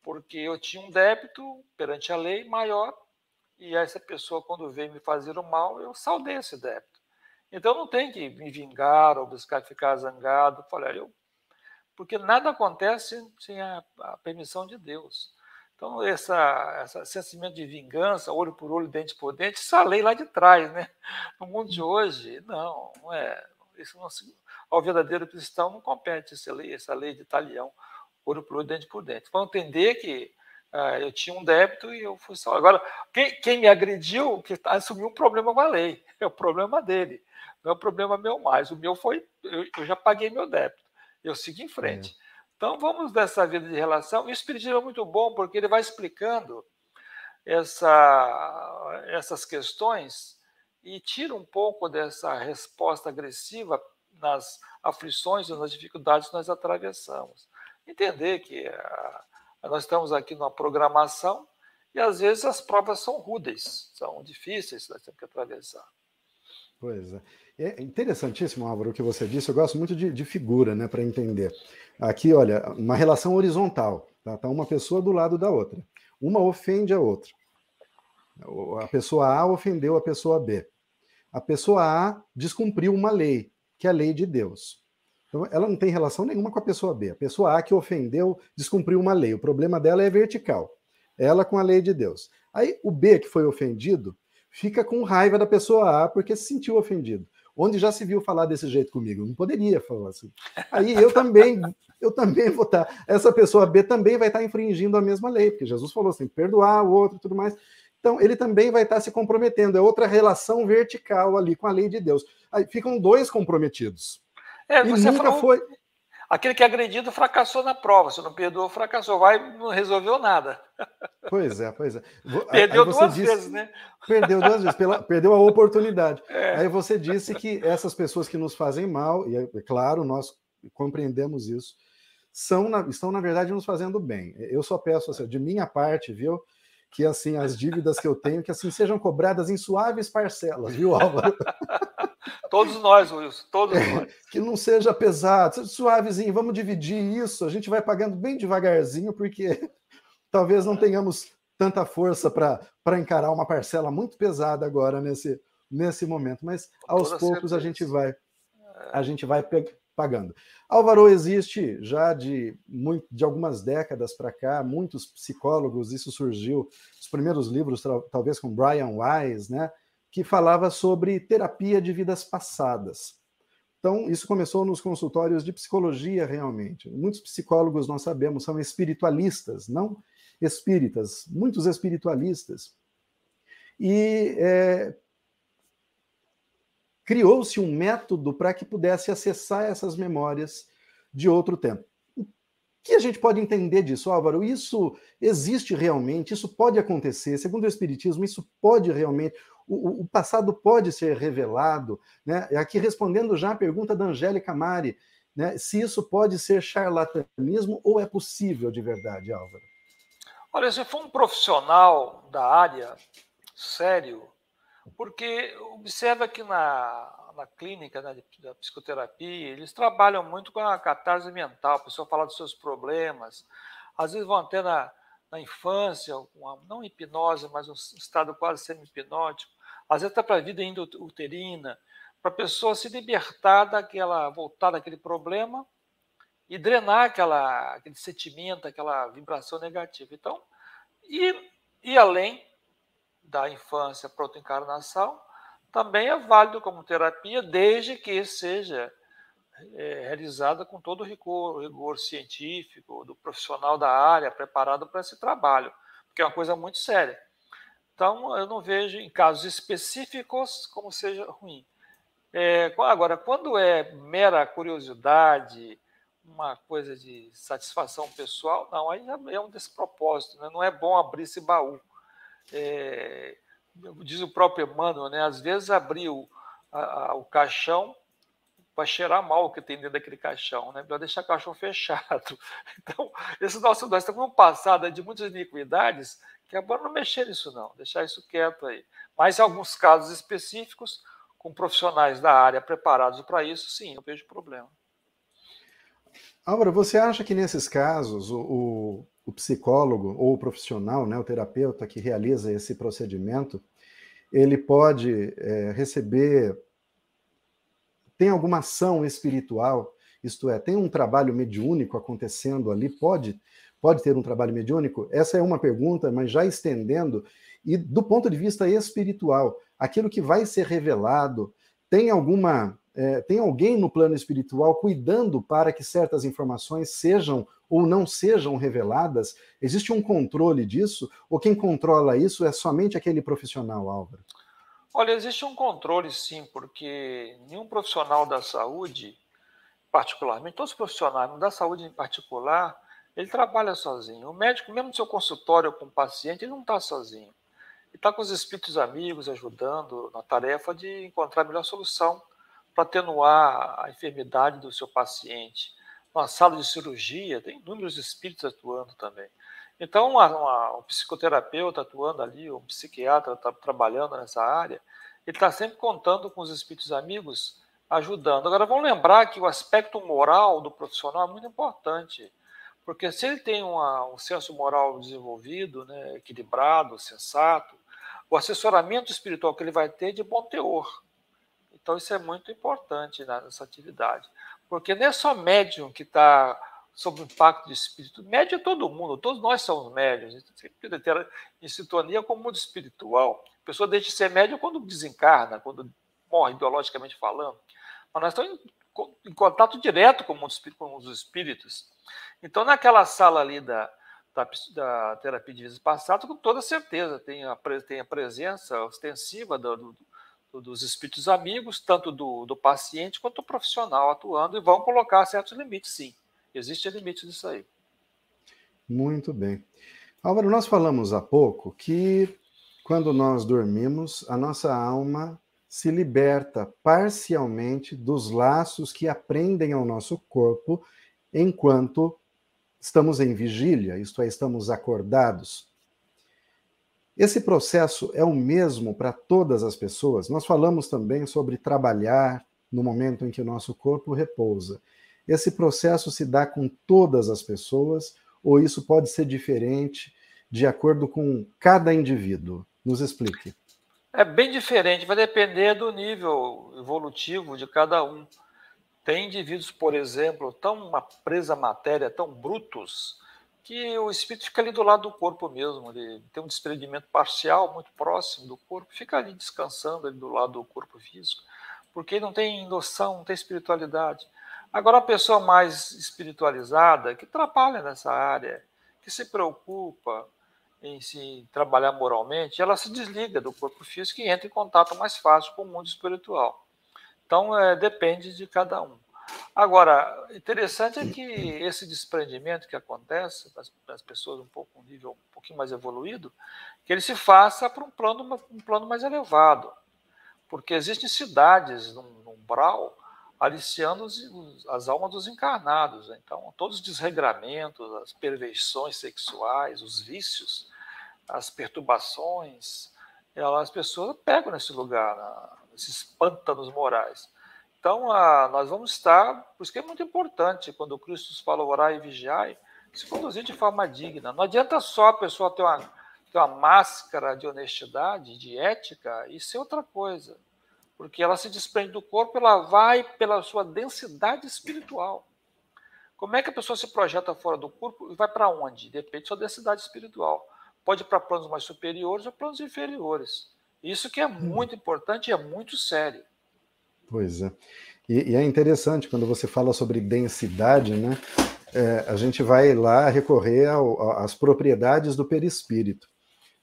porque eu tinha um débito perante a lei maior e essa pessoa, quando veio me fazer o mal, eu saldei esse débito. Então, não tem que me vingar ou buscar ficar zangado. Falei, eu, porque nada acontece sem a, a permissão de Deus. Então, essa, esse sentimento de vingança, olho por olho, dente por dente, essa lei lá de trás, né? No mundo de hoje, não, não é. Isso não, ao verdadeiro cristão não compete essa lei, essa lei de talião olho por olho, dente por dente. Vão entender que uh, eu tinha um débito e eu fui só. Agora, quem, quem me agrediu, que assumiu um problema com a lei, é o problema dele, não é o problema meu mais. O meu foi, eu, eu já paguei meu débito, eu sigo em frente. É. Então vamos dessa vida de relação. O Espiritismo é muito bom porque ele vai explicando essa, essas questões e tira um pouco dessa resposta agressiva nas aflições e nas dificuldades que nós atravessamos. Entender que a, nós estamos aqui numa programação e às vezes as provas são rudes, são difíceis, nós temos que atravessar. Pois é. É interessantíssimo, Álvaro, o que você disse. Eu gosto muito de, de figura, né, para entender. Aqui, olha, uma relação horizontal. Tá? tá uma pessoa do lado da outra. Uma ofende a outra. A pessoa A ofendeu a pessoa B. A pessoa A descumpriu uma lei, que é a lei de Deus. Então, ela não tem relação nenhuma com a pessoa B. A pessoa A que ofendeu descumpriu uma lei. O problema dela é vertical. Ela com a lei de Deus. Aí o B que foi ofendido fica com raiva da pessoa A porque se sentiu ofendido. Onde já se viu falar desse jeito comigo? Não poderia falar assim. Aí eu também, eu também vou estar. Tá, essa pessoa B também vai estar infringindo a mesma lei, porque Jesus falou assim: perdoar o outro e tudo mais. Então, ele também vai estar se comprometendo. É outra relação vertical ali com a lei de Deus. Aí ficam dois comprometidos. É, e nunca falou, foi. Aquele que é agredido fracassou na prova. Se não perdoou, fracassou. Vai, não resolveu nada. Pois é, pois é. Perdeu duas disse, vezes, né? Perdeu duas vezes, pela, perdeu a oportunidade. É. Aí você disse que essas pessoas que nos fazem mal, e é, é claro, nós compreendemos isso, são na, estão, na verdade, nos fazendo bem. Eu só peço, assim, de minha parte, viu? Que assim, as dívidas que eu tenho, que assim sejam cobradas em suaves parcelas, viu, Álvaro? Todos nós, Wilson, todos é, nós. Que não seja pesado, seja suavezinho, vamos dividir isso, a gente vai pagando bem devagarzinho, porque talvez não tenhamos tanta força para encarar uma parcela muito pesada agora nesse, nesse momento, mas aos poucos certeza. a gente vai a gente vai pagando. Álvaro existe já de, muito, de algumas décadas para cá, muitos psicólogos, isso surgiu, os primeiros livros, talvez com Brian Wise, né, que falava sobre terapia de vidas passadas. Então, isso começou nos consultórios de psicologia, realmente. Muitos psicólogos, nós sabemos, são espiritualistas, não espíritas, muitos espiritualistas. E é, criou-se um método para que pudesse acessar essas memórias de outro tempo. O que a gente pode entender disso, Álvaro? Isso existe realmente, isso pode acontecer. Segundo o Espiritismo, isso pode realmente. O, o passado pode ser revelado. Né? Aqui respondendo já a pergunta da Angélica Mari, né? se isso pode ser charlatanismo ou é possível de verdade, Álvaro? Olha, se for um profissional da área, sério, porque observa que na, na clínica né, da psicoterapia, eles trabalham muito com a catarse mental, a pessoa fala dos seus problemas, às vezes vão até na, na infância, uma, não hipnose, mas um estado quase semi-hipnótico, às vezes está para a vida uterina, para a pessoa se libertar daquela, voltar daquele problema e drenar aquela, aquele sentimento, aquela vibração negativa. Então, e, e além da infância para outra encarnação, também é válido como terapia, desde que seja é, realizada com todo o rigor, rigor científico, do profissional da área, preparado para esse trabalho, porque é uma coisa muito séria. Então, eu não vejo em casos específicos como seja ruim. É, agora, quando é mera curiosidade, uma coisa de satisfação pessoal, não, aí é um despropósito, né? não é bom abrir esse baú. É, diz o próprio Emmanuel, né? às vezes abrir o, a, a, o caixão para cheirar mal o que tem dentro daquele caixão, né? para deixar o caixão fechado. Então, esse nosso, nós estamos num passado de muitas iniquidades que é bom não mexer nisso não, deixar isso quieto aí. Mas em alguns casos específicos, com profissionais da área preparados para isso, sim, eu vejo problema. Álvaro, você acha que nesses casos o, o, o, psicólogo ou o profissional, né, o terapeuta que realiza esse procedimento, ele pode é, receber, tem alguma ação espiritual, isto é, tem um trabalho mediúnico acontecendo ali, pode, pode ter um trabalho mediúnico? Essa é uma pergunta, mas já estendendo, e do ponto de vista espiritual, aquilo que vai ser revelado, tem alguma é, tem alguém no plano espiritual cuidando para que certas informações sejam ou não sejam reveladas? Existe um controle disso? Ou quem controla isso é somente aquele profissional, Álvaro? Olha, existe um controle sim, porque nenhum profissional da saúde particularmente, todos os profissionais, da saúde em particular, ele trabalha sozinho. O médico, mesmo no seu consultório com o paciente, ele não está sozinho. Ele está com os espíritos amigos ajudando na tarefa de encontrar a melhor solução para atenuar a enfermidade do seu paciente. Na sala de cirurgia, tem inúmeros espíritos atuando também. Então, uma, uma, um psicoterapeuta atuando ali, um psiquiatra tá trabalhando nessa área, ele está sempre contando com os espíritos amigos, ajudando. Agora, vamos lembrar que o aspecto moral do profissional é muito importante, porque se ele tem uma, um senso moral desenvolvido, né, equilibrado, sensato, o assessoramento espiritual que ele vai ter é de bom teor. Então, isso é muito importante nessa atividade. Porque não é só médium que está sob o impacto de espírito. Médio é todo mundo, todos nós somos médios. A gente sempre ter em sintonia com o mundo espiritual. A pessoa deixa de ser médium quando desencarna, quando morre, biologicamente falando. Mas nós estamos em, contato direto com, com os espíritos. Então, naquela sala ali da, da, da terapia de vidas passadas, com toda certeza, tem a, tem a presença ostensiva do, do dos espíritos amigos, tanto do, do paciente quanto do profissional atuando, e vão colocar certos limites, sim. Existe limite disso aí. Muito bem. Álvaro, nós falamos há pouco que quando nós dormimos, a nossa alma se liberta parcialmente dos laços que aprendem ao nosso corpo enquanto estamos em vigília, isto é, estamos acordados. Esse processo é o mesmo para todas as pessoas. Nós falamos também sobre trabalhar no momento em que o nosso corpo repousa. Esse processo se dá com todas as pessoas ou isso pode ser diferente de acordo com cada indivíduo? Nos explique. É bem diferente, vai depender do nível evolutivo de cada um. Tem indivíduos, por exemplo, tão uma presa matéria, tão brutos, que o espírito fica ali do lado do corpo mesmo, ele tem um desprendimento parcial muito próximo do corpo, fica ali descansando ali do lado do corpo físico, porque não tem noção, não tem espiritualidade. Agora, a pessoa mais espiritualizada, que trabalha nessa área, que se preocupa em se trabalhar moralmente, ela se desliga do corpo físico e entra em contato mais fácil com o mundo espiritual. Então, é, depende de cada um. Agora, interessante é que esse desprendimento que acontece das, das pessoas um pouco um nível um pouquinho mais evoluído, que ele se faça para um plano, um plano mais elevado, porque existem cidades no umbral aliciando os, as almas dos encarnados. Né? Então, todos os desregramentos, as perversões sexuais, os vícios, as perturbações, as pessoas pegam nesse lugar, nesses pântanos morais. Então, a, nós vamos estar, por isso que é muito importante, quando Cristo fala orar e vigiar, se conduzir de forma digna. Não adianta só a pessoa ter uma, ter uma máscara de honestidade, de ética, e ser outra coisa. Porque ela se desprende do corpo, ela vai pela sua densidade espiritual. Como é que a pessoa se projeta fora do corpo e vai para onde? Depende da sua densidade espiritual. Pode ir para planos mais superiores ou planos inferiores. Isso que é hum. muito importante e é muito sério. Pois é. E, e, é interessante quando você fala sobre densidade, né? É, a gente vai lá recorrer às propriedades do perispírito.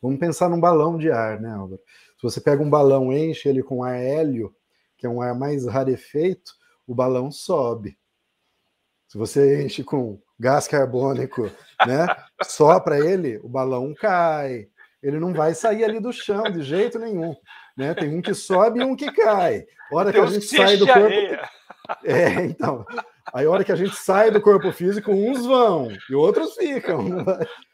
Vamos pensar num balão de ar, né, Álvaro? Se você pega um balão, enche ele com ar hélio, que é um ar mais rarefeito, o balão sobe. Se você enche com gás carbônico, né, sopra ele, o balão cai. Ele não vai sair ali do chão de jeito nenhum. Né? Tem um que sobe e um que cai. hora que a gente sai do corpo. É, então. Aí, a hora que a gente sai do corpo físico, uns vão e outros ficam.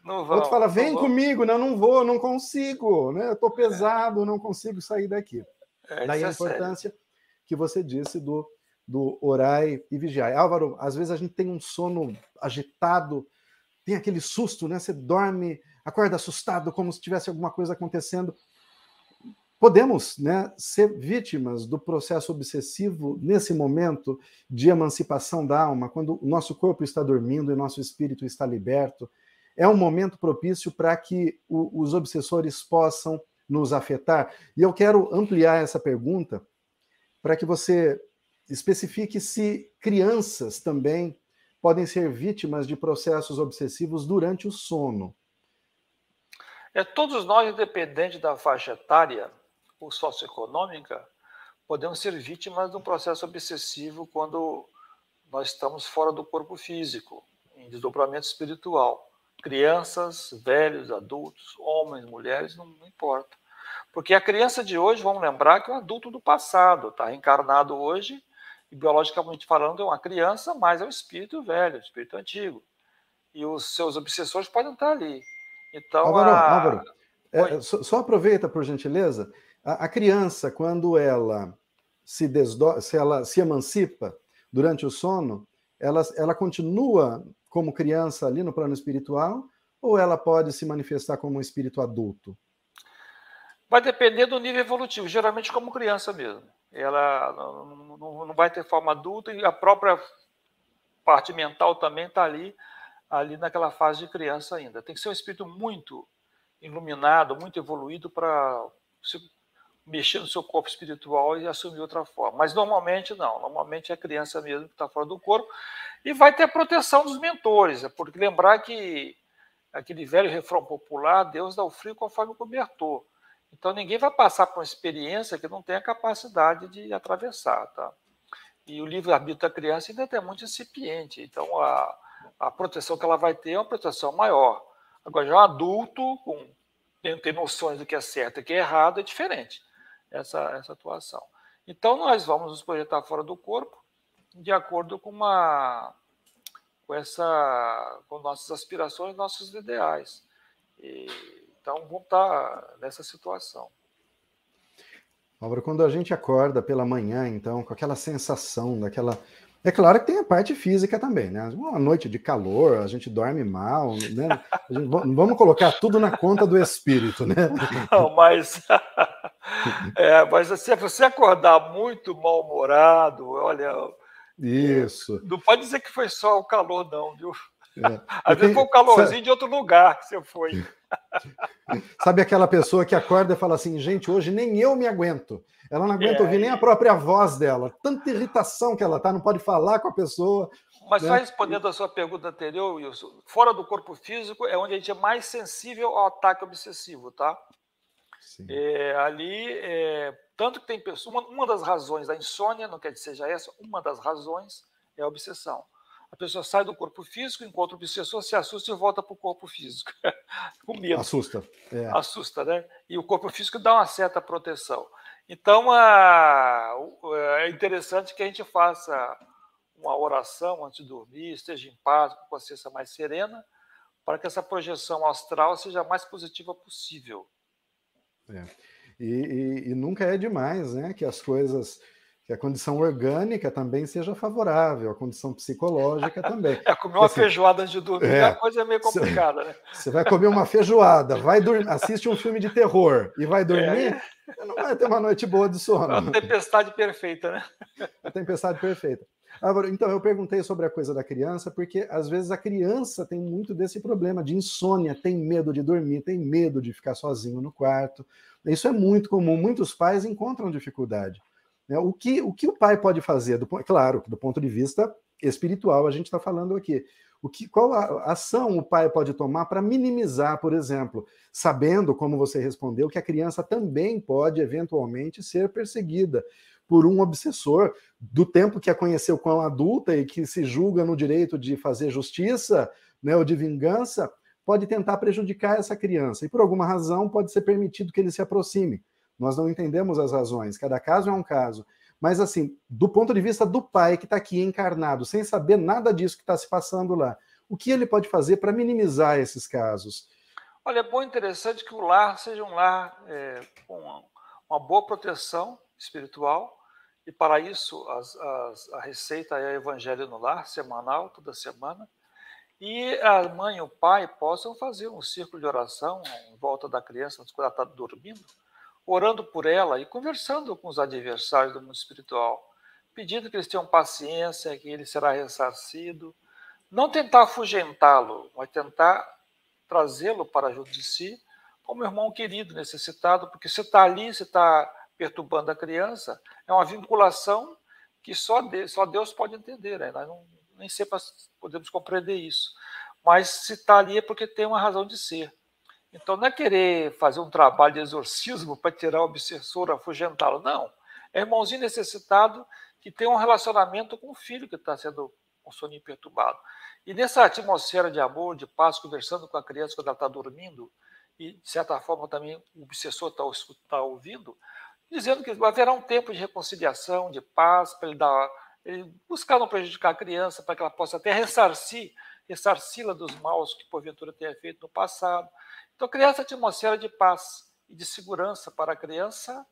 Não vão, Outro fala, vem comigo, não, não vou, não consigo, né? Eu tô pesado, não consigo sair daqui. É, Daí a é importância sério. que você disse do, do orai e vigiai. Álvaro, às vezes a gente tem um sono agitado, tem aquele susto, né? Você dorme, acorda assustado, como se tivesse alguma coisa acontecendo podemos né, ser vítimas do processo obsessivo nesse momento de emancipação da alma, quando o nosso corpo está dormindo e nosso espírito está liberto. É um momento propício para que o, os obsessores possam nos afetar. E eu quero ampliar essa pergunta para que você especifique se crianças também podem ser vítimas de processos obsessivos durante o sono. É, todos nós, independente da faixa etária, ou socioeconômica, podemos ser vítimas de um processo obsessivo quando nós estamos fora do corpo físico, em desdobramento espiritual. Crianças, velhos, adultos, homens, mulheres, não, não importa. Porque a criança de hoje, vamos lembrar que é um adulto do passado, está reencarnado hoje, e biologicamente falando, é uma criança, mas é um espírito velho, um espírito antigo. E os seus obsessores podem estar ali. Então, Álvaro, a... Álvaro é, só, só, aproveita, por gentileza, a, a, criança, quando ela se desdo... se ela se emancipa durante o sono, ela, ela continua como criança ali no plano espiritual, ou ela pode se manifestar como um espírito adulto? Vai depender do nível evolutivo, geralmente como criança mesmo. Ela não, não, vai ter forma adulta e a própria parte mental também está ali, ali naquela fase de criança ainda. Tem que ser um espírito muito iluminado, muito evoluído para mexer no seu corpo espiritual e assumir outra forma. Mas normalmente não, normalmente é a criança mesmo que está fora do corpo e vai ter a proteção dos mentores, é porque lembrar que aquele velho refrão popular, Deus dá o frio conforme o cobertor. Então ninguém vai passar por uma experiência que não tem a capacidade de atravessar, tá? E o livre-arbítrio da criança ainda é muito incipiente, então a, a proteção que ela vai ter é uma proteção maior. Agora, já um adulto, com, tem, noções do que é certo e que é errado, é diferente essa, essa atuação. Então, nós vamos nos projetar fora do corpo de acordo com uma com essa com nossas aspirações, nossos ideais. E, então, vamos estar nessa situação. Álvaro, quando a gente acorda pela manhã, então, com aquela sensação daquela é claro que tem a parte física também, né? Uma noite de calor, a gente dorme mal, né? Gente, vamos colocar tudo na conta do espírito, né? Não, mas, é, mas se você acordar muito mal-humorado, olha. Isso. Não pode dizer que foi só o calor, não, viu? É. Às vezes foi o calorzinho sabe... de outro lugar que você foi. Sabe aquela pessoa que acorda e fala assim, gente, hoje nem eu me aguento. Ela não aguenta é, ouvir nem a própria voz dela. Tanta irritação que ela tá, não pode falar com a pessoa. Mas né? só respondendo a sua pergunta anterior, Wilson, fora do corpo físico é onde a gente é mais sensível ao ataque obsessivo, tá? É, ali, é, tanto que tem pessoas. Uma, uma das razões da insônia, não quer dizer seja essa, uma das razões é a obsessão. A pessoa sai do corpo físico, encontra o obsessor, se assusta e volta para o corpo físico. Com medo. Assusta. É. Assusta, né? E o corpo físico dá uma certa proteção. Então, é interessante que a gente faça uma oração antes de dormir, esteja em paz, com a consciência mais serena, para que essa projeção astral seja a mais positiva possível. É. E, e, e, nunca é demais, né? Que as coisas, que a condição orgânica também seja favorável, a condição psicológica também. É, comer uma assim, feijoada antes de dormir, é, a coisa é meio complicada, né? Você vai comer uma feijoada, vai dormir, assiste um filme de terror e vai dormir. É não vai ter uma noite boa de sono. A tempestade perfeita, né? A tempestade perfeita. Agora, então, eu perguntei sobre a coisa da criança, porque às vezes a criança tem muito desse problema de insônia, tem medo de dormir, tem medo de ficar sozinho no quarto. Isso é muito comum, muitos pais encontram dificuldade. Né? O que, o que o pai pode fazer? Do, claro, do ponto de vista espiritual, a gente está falando aqui. O que, qual ação o pai pode tomar para minimizar, por exemplo, sabendo, como você respondeu, que a criança também pode eventualmente ser perseguida por um obsessor do tempo que a conheceu quão adulta e que se julga no direito de fazer justiça, né, ou de vingança, pode tentar prejudicar essa criança e por alguma razão pode ser permitido que ele se aproxime. Nós não entendemos as razões, cada caso é um caso. Mas, assim, do ponto de vista do pai que está aqui encarnado, sem saber nada disso que está se passando lá, o que ele pode fazer para minimizar esses casos? Olha, é bom e interessante que o lar seja um lar é, com uma, boa proteção espiritual, e para isso as, as, a receita é o Evangelho no Lar, semanal, toda semana, e a mãe e o pai possam fazer um círculo de oração em volta da criança, quando ela está dormindo, orando por ela e conversando com os adversários do mundo espiritual, pedindo que eles tenham paciência, que ele será ressarcido. Não tentar afugentá-lo, mas tentar trazê-lo para junto de si como irmão querido, necessitado, porque você está ali, você está perturbando a criança, é uma vinculação que só Deus, só Deus pode entender, né? nós não, nem sempre podemos compreender isso. Mas se está ali é porque tem uma razão de ser. Então, não é querer fazer um trabalho de exorcismo para tirar o obsessor, afugentá-lo. Não. É irmãozinho necessitado que tem um relacionamento com o filho que está sendo com soninho perturbado. E nessa atmosfera de amor, de paz, conversando com a criança quando ela está dormindo, e de certa forma também o obsessor está tá ouvindo, dizendo que haverá um tempo de reconciliação, de paz, para ele, dar, ele buscar não prejudicar a criança, para que ela possa até ressarcir, ressarci-la dos maus que porventura tenha feito no passado. Então, criar essa atmosfera de paz e de segurança para a criança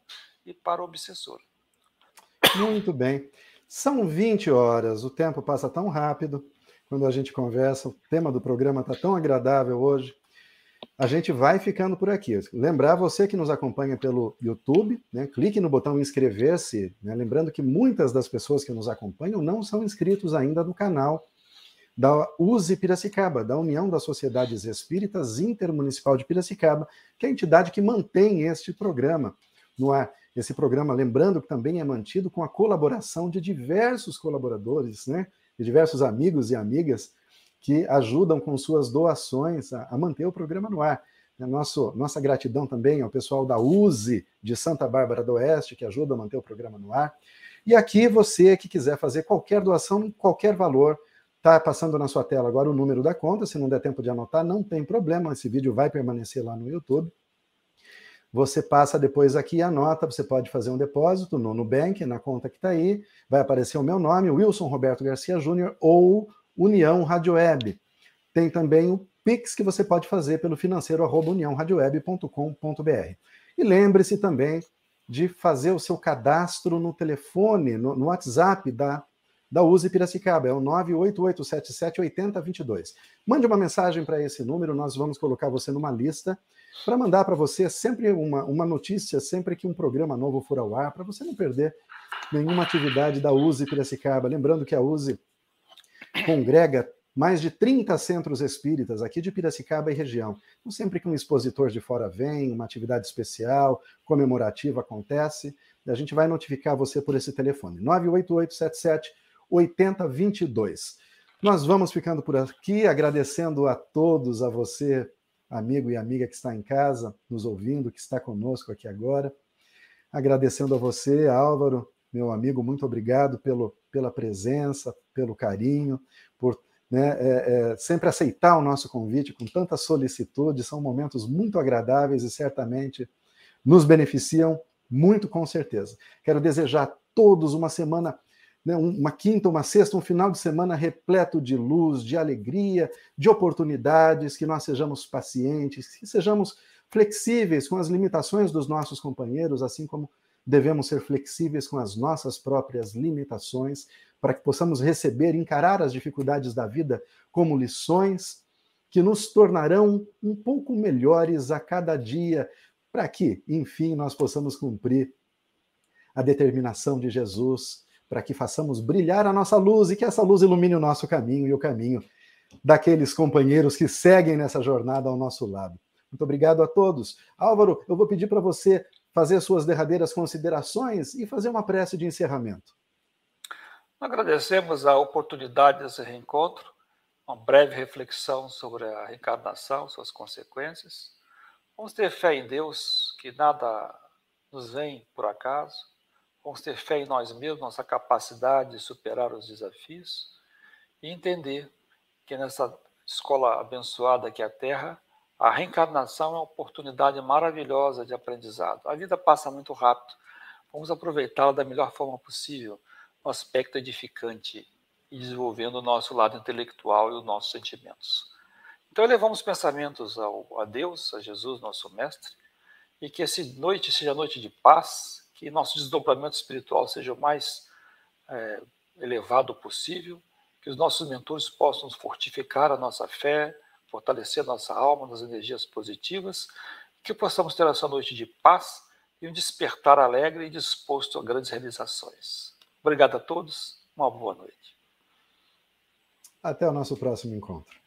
e para o obsessor. Muito bem. São 20 horas, o tempo passa tão rápido quando a gente conversa, o tema do programa está tão agradável hoje. A gente vai ficando por aqui. Lembrar você que nos acompanha pelo YouTube, né, clique no botão inscrever-se. Né, lembrando que muitas das pessoas que nos acompanham não são inscritos ainda no canal da USE Piracicaba, da União das Sociedades Espíritas Intermunicipal de Piracicaba, que é a entidade que mantém este programa no ar. Esse programa, lembrando que também é mantido com a colaboração de diversos colaboradores, né? De diversos amigos e amigas que ajudam com suas doações a, a manter o programa no ar. É nosso, nossa gratidão também ao pessoal da USE de Santa Bárbara do Oeste, que ajuda a manter o programa no ar. E aqui, você que quiser fazer qualquer doação, qualquer valor, está passando na sua tela agora o número da conta. Se não der tempo de anotar, não tem problema, esse vídeo vai permanecer lá no YouTube. Você passa depois aqui e anota, você pode fazer um depósito no Nubank, na conta que está aí, vai aparecer o meu nome, Wilson Roberto Garcia Júnior, ou União Rádio Web. Tem também o Pix que você pode fazer pelo financeiro arroba. E lembre-se também de fazer o seu cadastro no telefone, no, no WhatsApp da, da Use Piracicaba, é o 988778022. Mande uma mensagem para esse número, nós vamos colocar você numa lista para mandar para você sempre uma, uma notícia, sempre que um programa novo for ao ar, para você não perder nenhuma atividade da USE Piracicaba. Lembrando que a USE congrega mais de 30 centros espíritas aqui de Piracicaba e região. Então, sempre que um expositor de fora vem, uma atividade especial, comemorativa acontece, a gente vai notificar você por esse telefone, 98877 8022. Nós vamos ficando por aqui, agradecendo a todos, a você amigo e amiga que está em casa, nos ouvindo, que está conosco aqui agora. Agradecendo a você, Álvaro, meu amigo, muito obrigado pelo, pela presença, pelo carinho, por né, é, é, sempre aceitar o nosso convite com tanta solicitude. São momentos muito agradáveis e certamente nos beneficiam muito, com certeza. Quero desejar a todos uma semana né, uma quinta, uma sexta, um final de semana repleto de luz, de alegria, de oportunidades, que nós sejamos pacientes, que sejamos flexíveis com as limitações dos nossos companheiros, assim como devemos ser flexíveis com as nossas próprias limitações, para que possamos receber, encarar as dificuldades da vida como lições que nos tornarão um pouco melhores a cada dia, para que, enfim, nós possamos cumprir a determinação de Jesus para que façamos brilhar a nossa luz e que essa luz ilumine o nosso caminho e o caminho daqueles companheiros que seguem nessa jornada ao nosso lado. Muito obrigado a todos. Álvaro, eu vou pedir para você fazer suas derradeiras considerações e fazer uma prece de encerramento. Agradecemos a oportunidade desse reencontro, uma breve reflexão sobre a reencarnação, suas consequências. Vamos ter fé em Deus, que nada nos vem por acaso Vamos ter fé em nós mesmos, nossa capacidade de superar os desafios e entender que nessa escola abençoada que é a Terra, a reencarnação é uma oportunidade maravilhosa de aprendizado. A vida passa muito rápido. Vamos aproveitá-la da melhor forma possível, no aspecto edificante e desenvolvendo o nosso lado intelectual e os nossos sentimentos. Então, elevamos pensamentos ao, a Deus, a Jesus, nosso Mestre, e que essa noite seja noite de paz, que nosso desdobramento espiritual seja o mais é, elevado possível, que os nossos mentores possam fortificar a nossa fé, fortalecer a nossa alma nas energias positivas, que possamos ter essa noite de paz e um despertar alegre e disposto a grandes realizações. Obrigado a todos, uma boa noite. Até o nosso próximo encontro.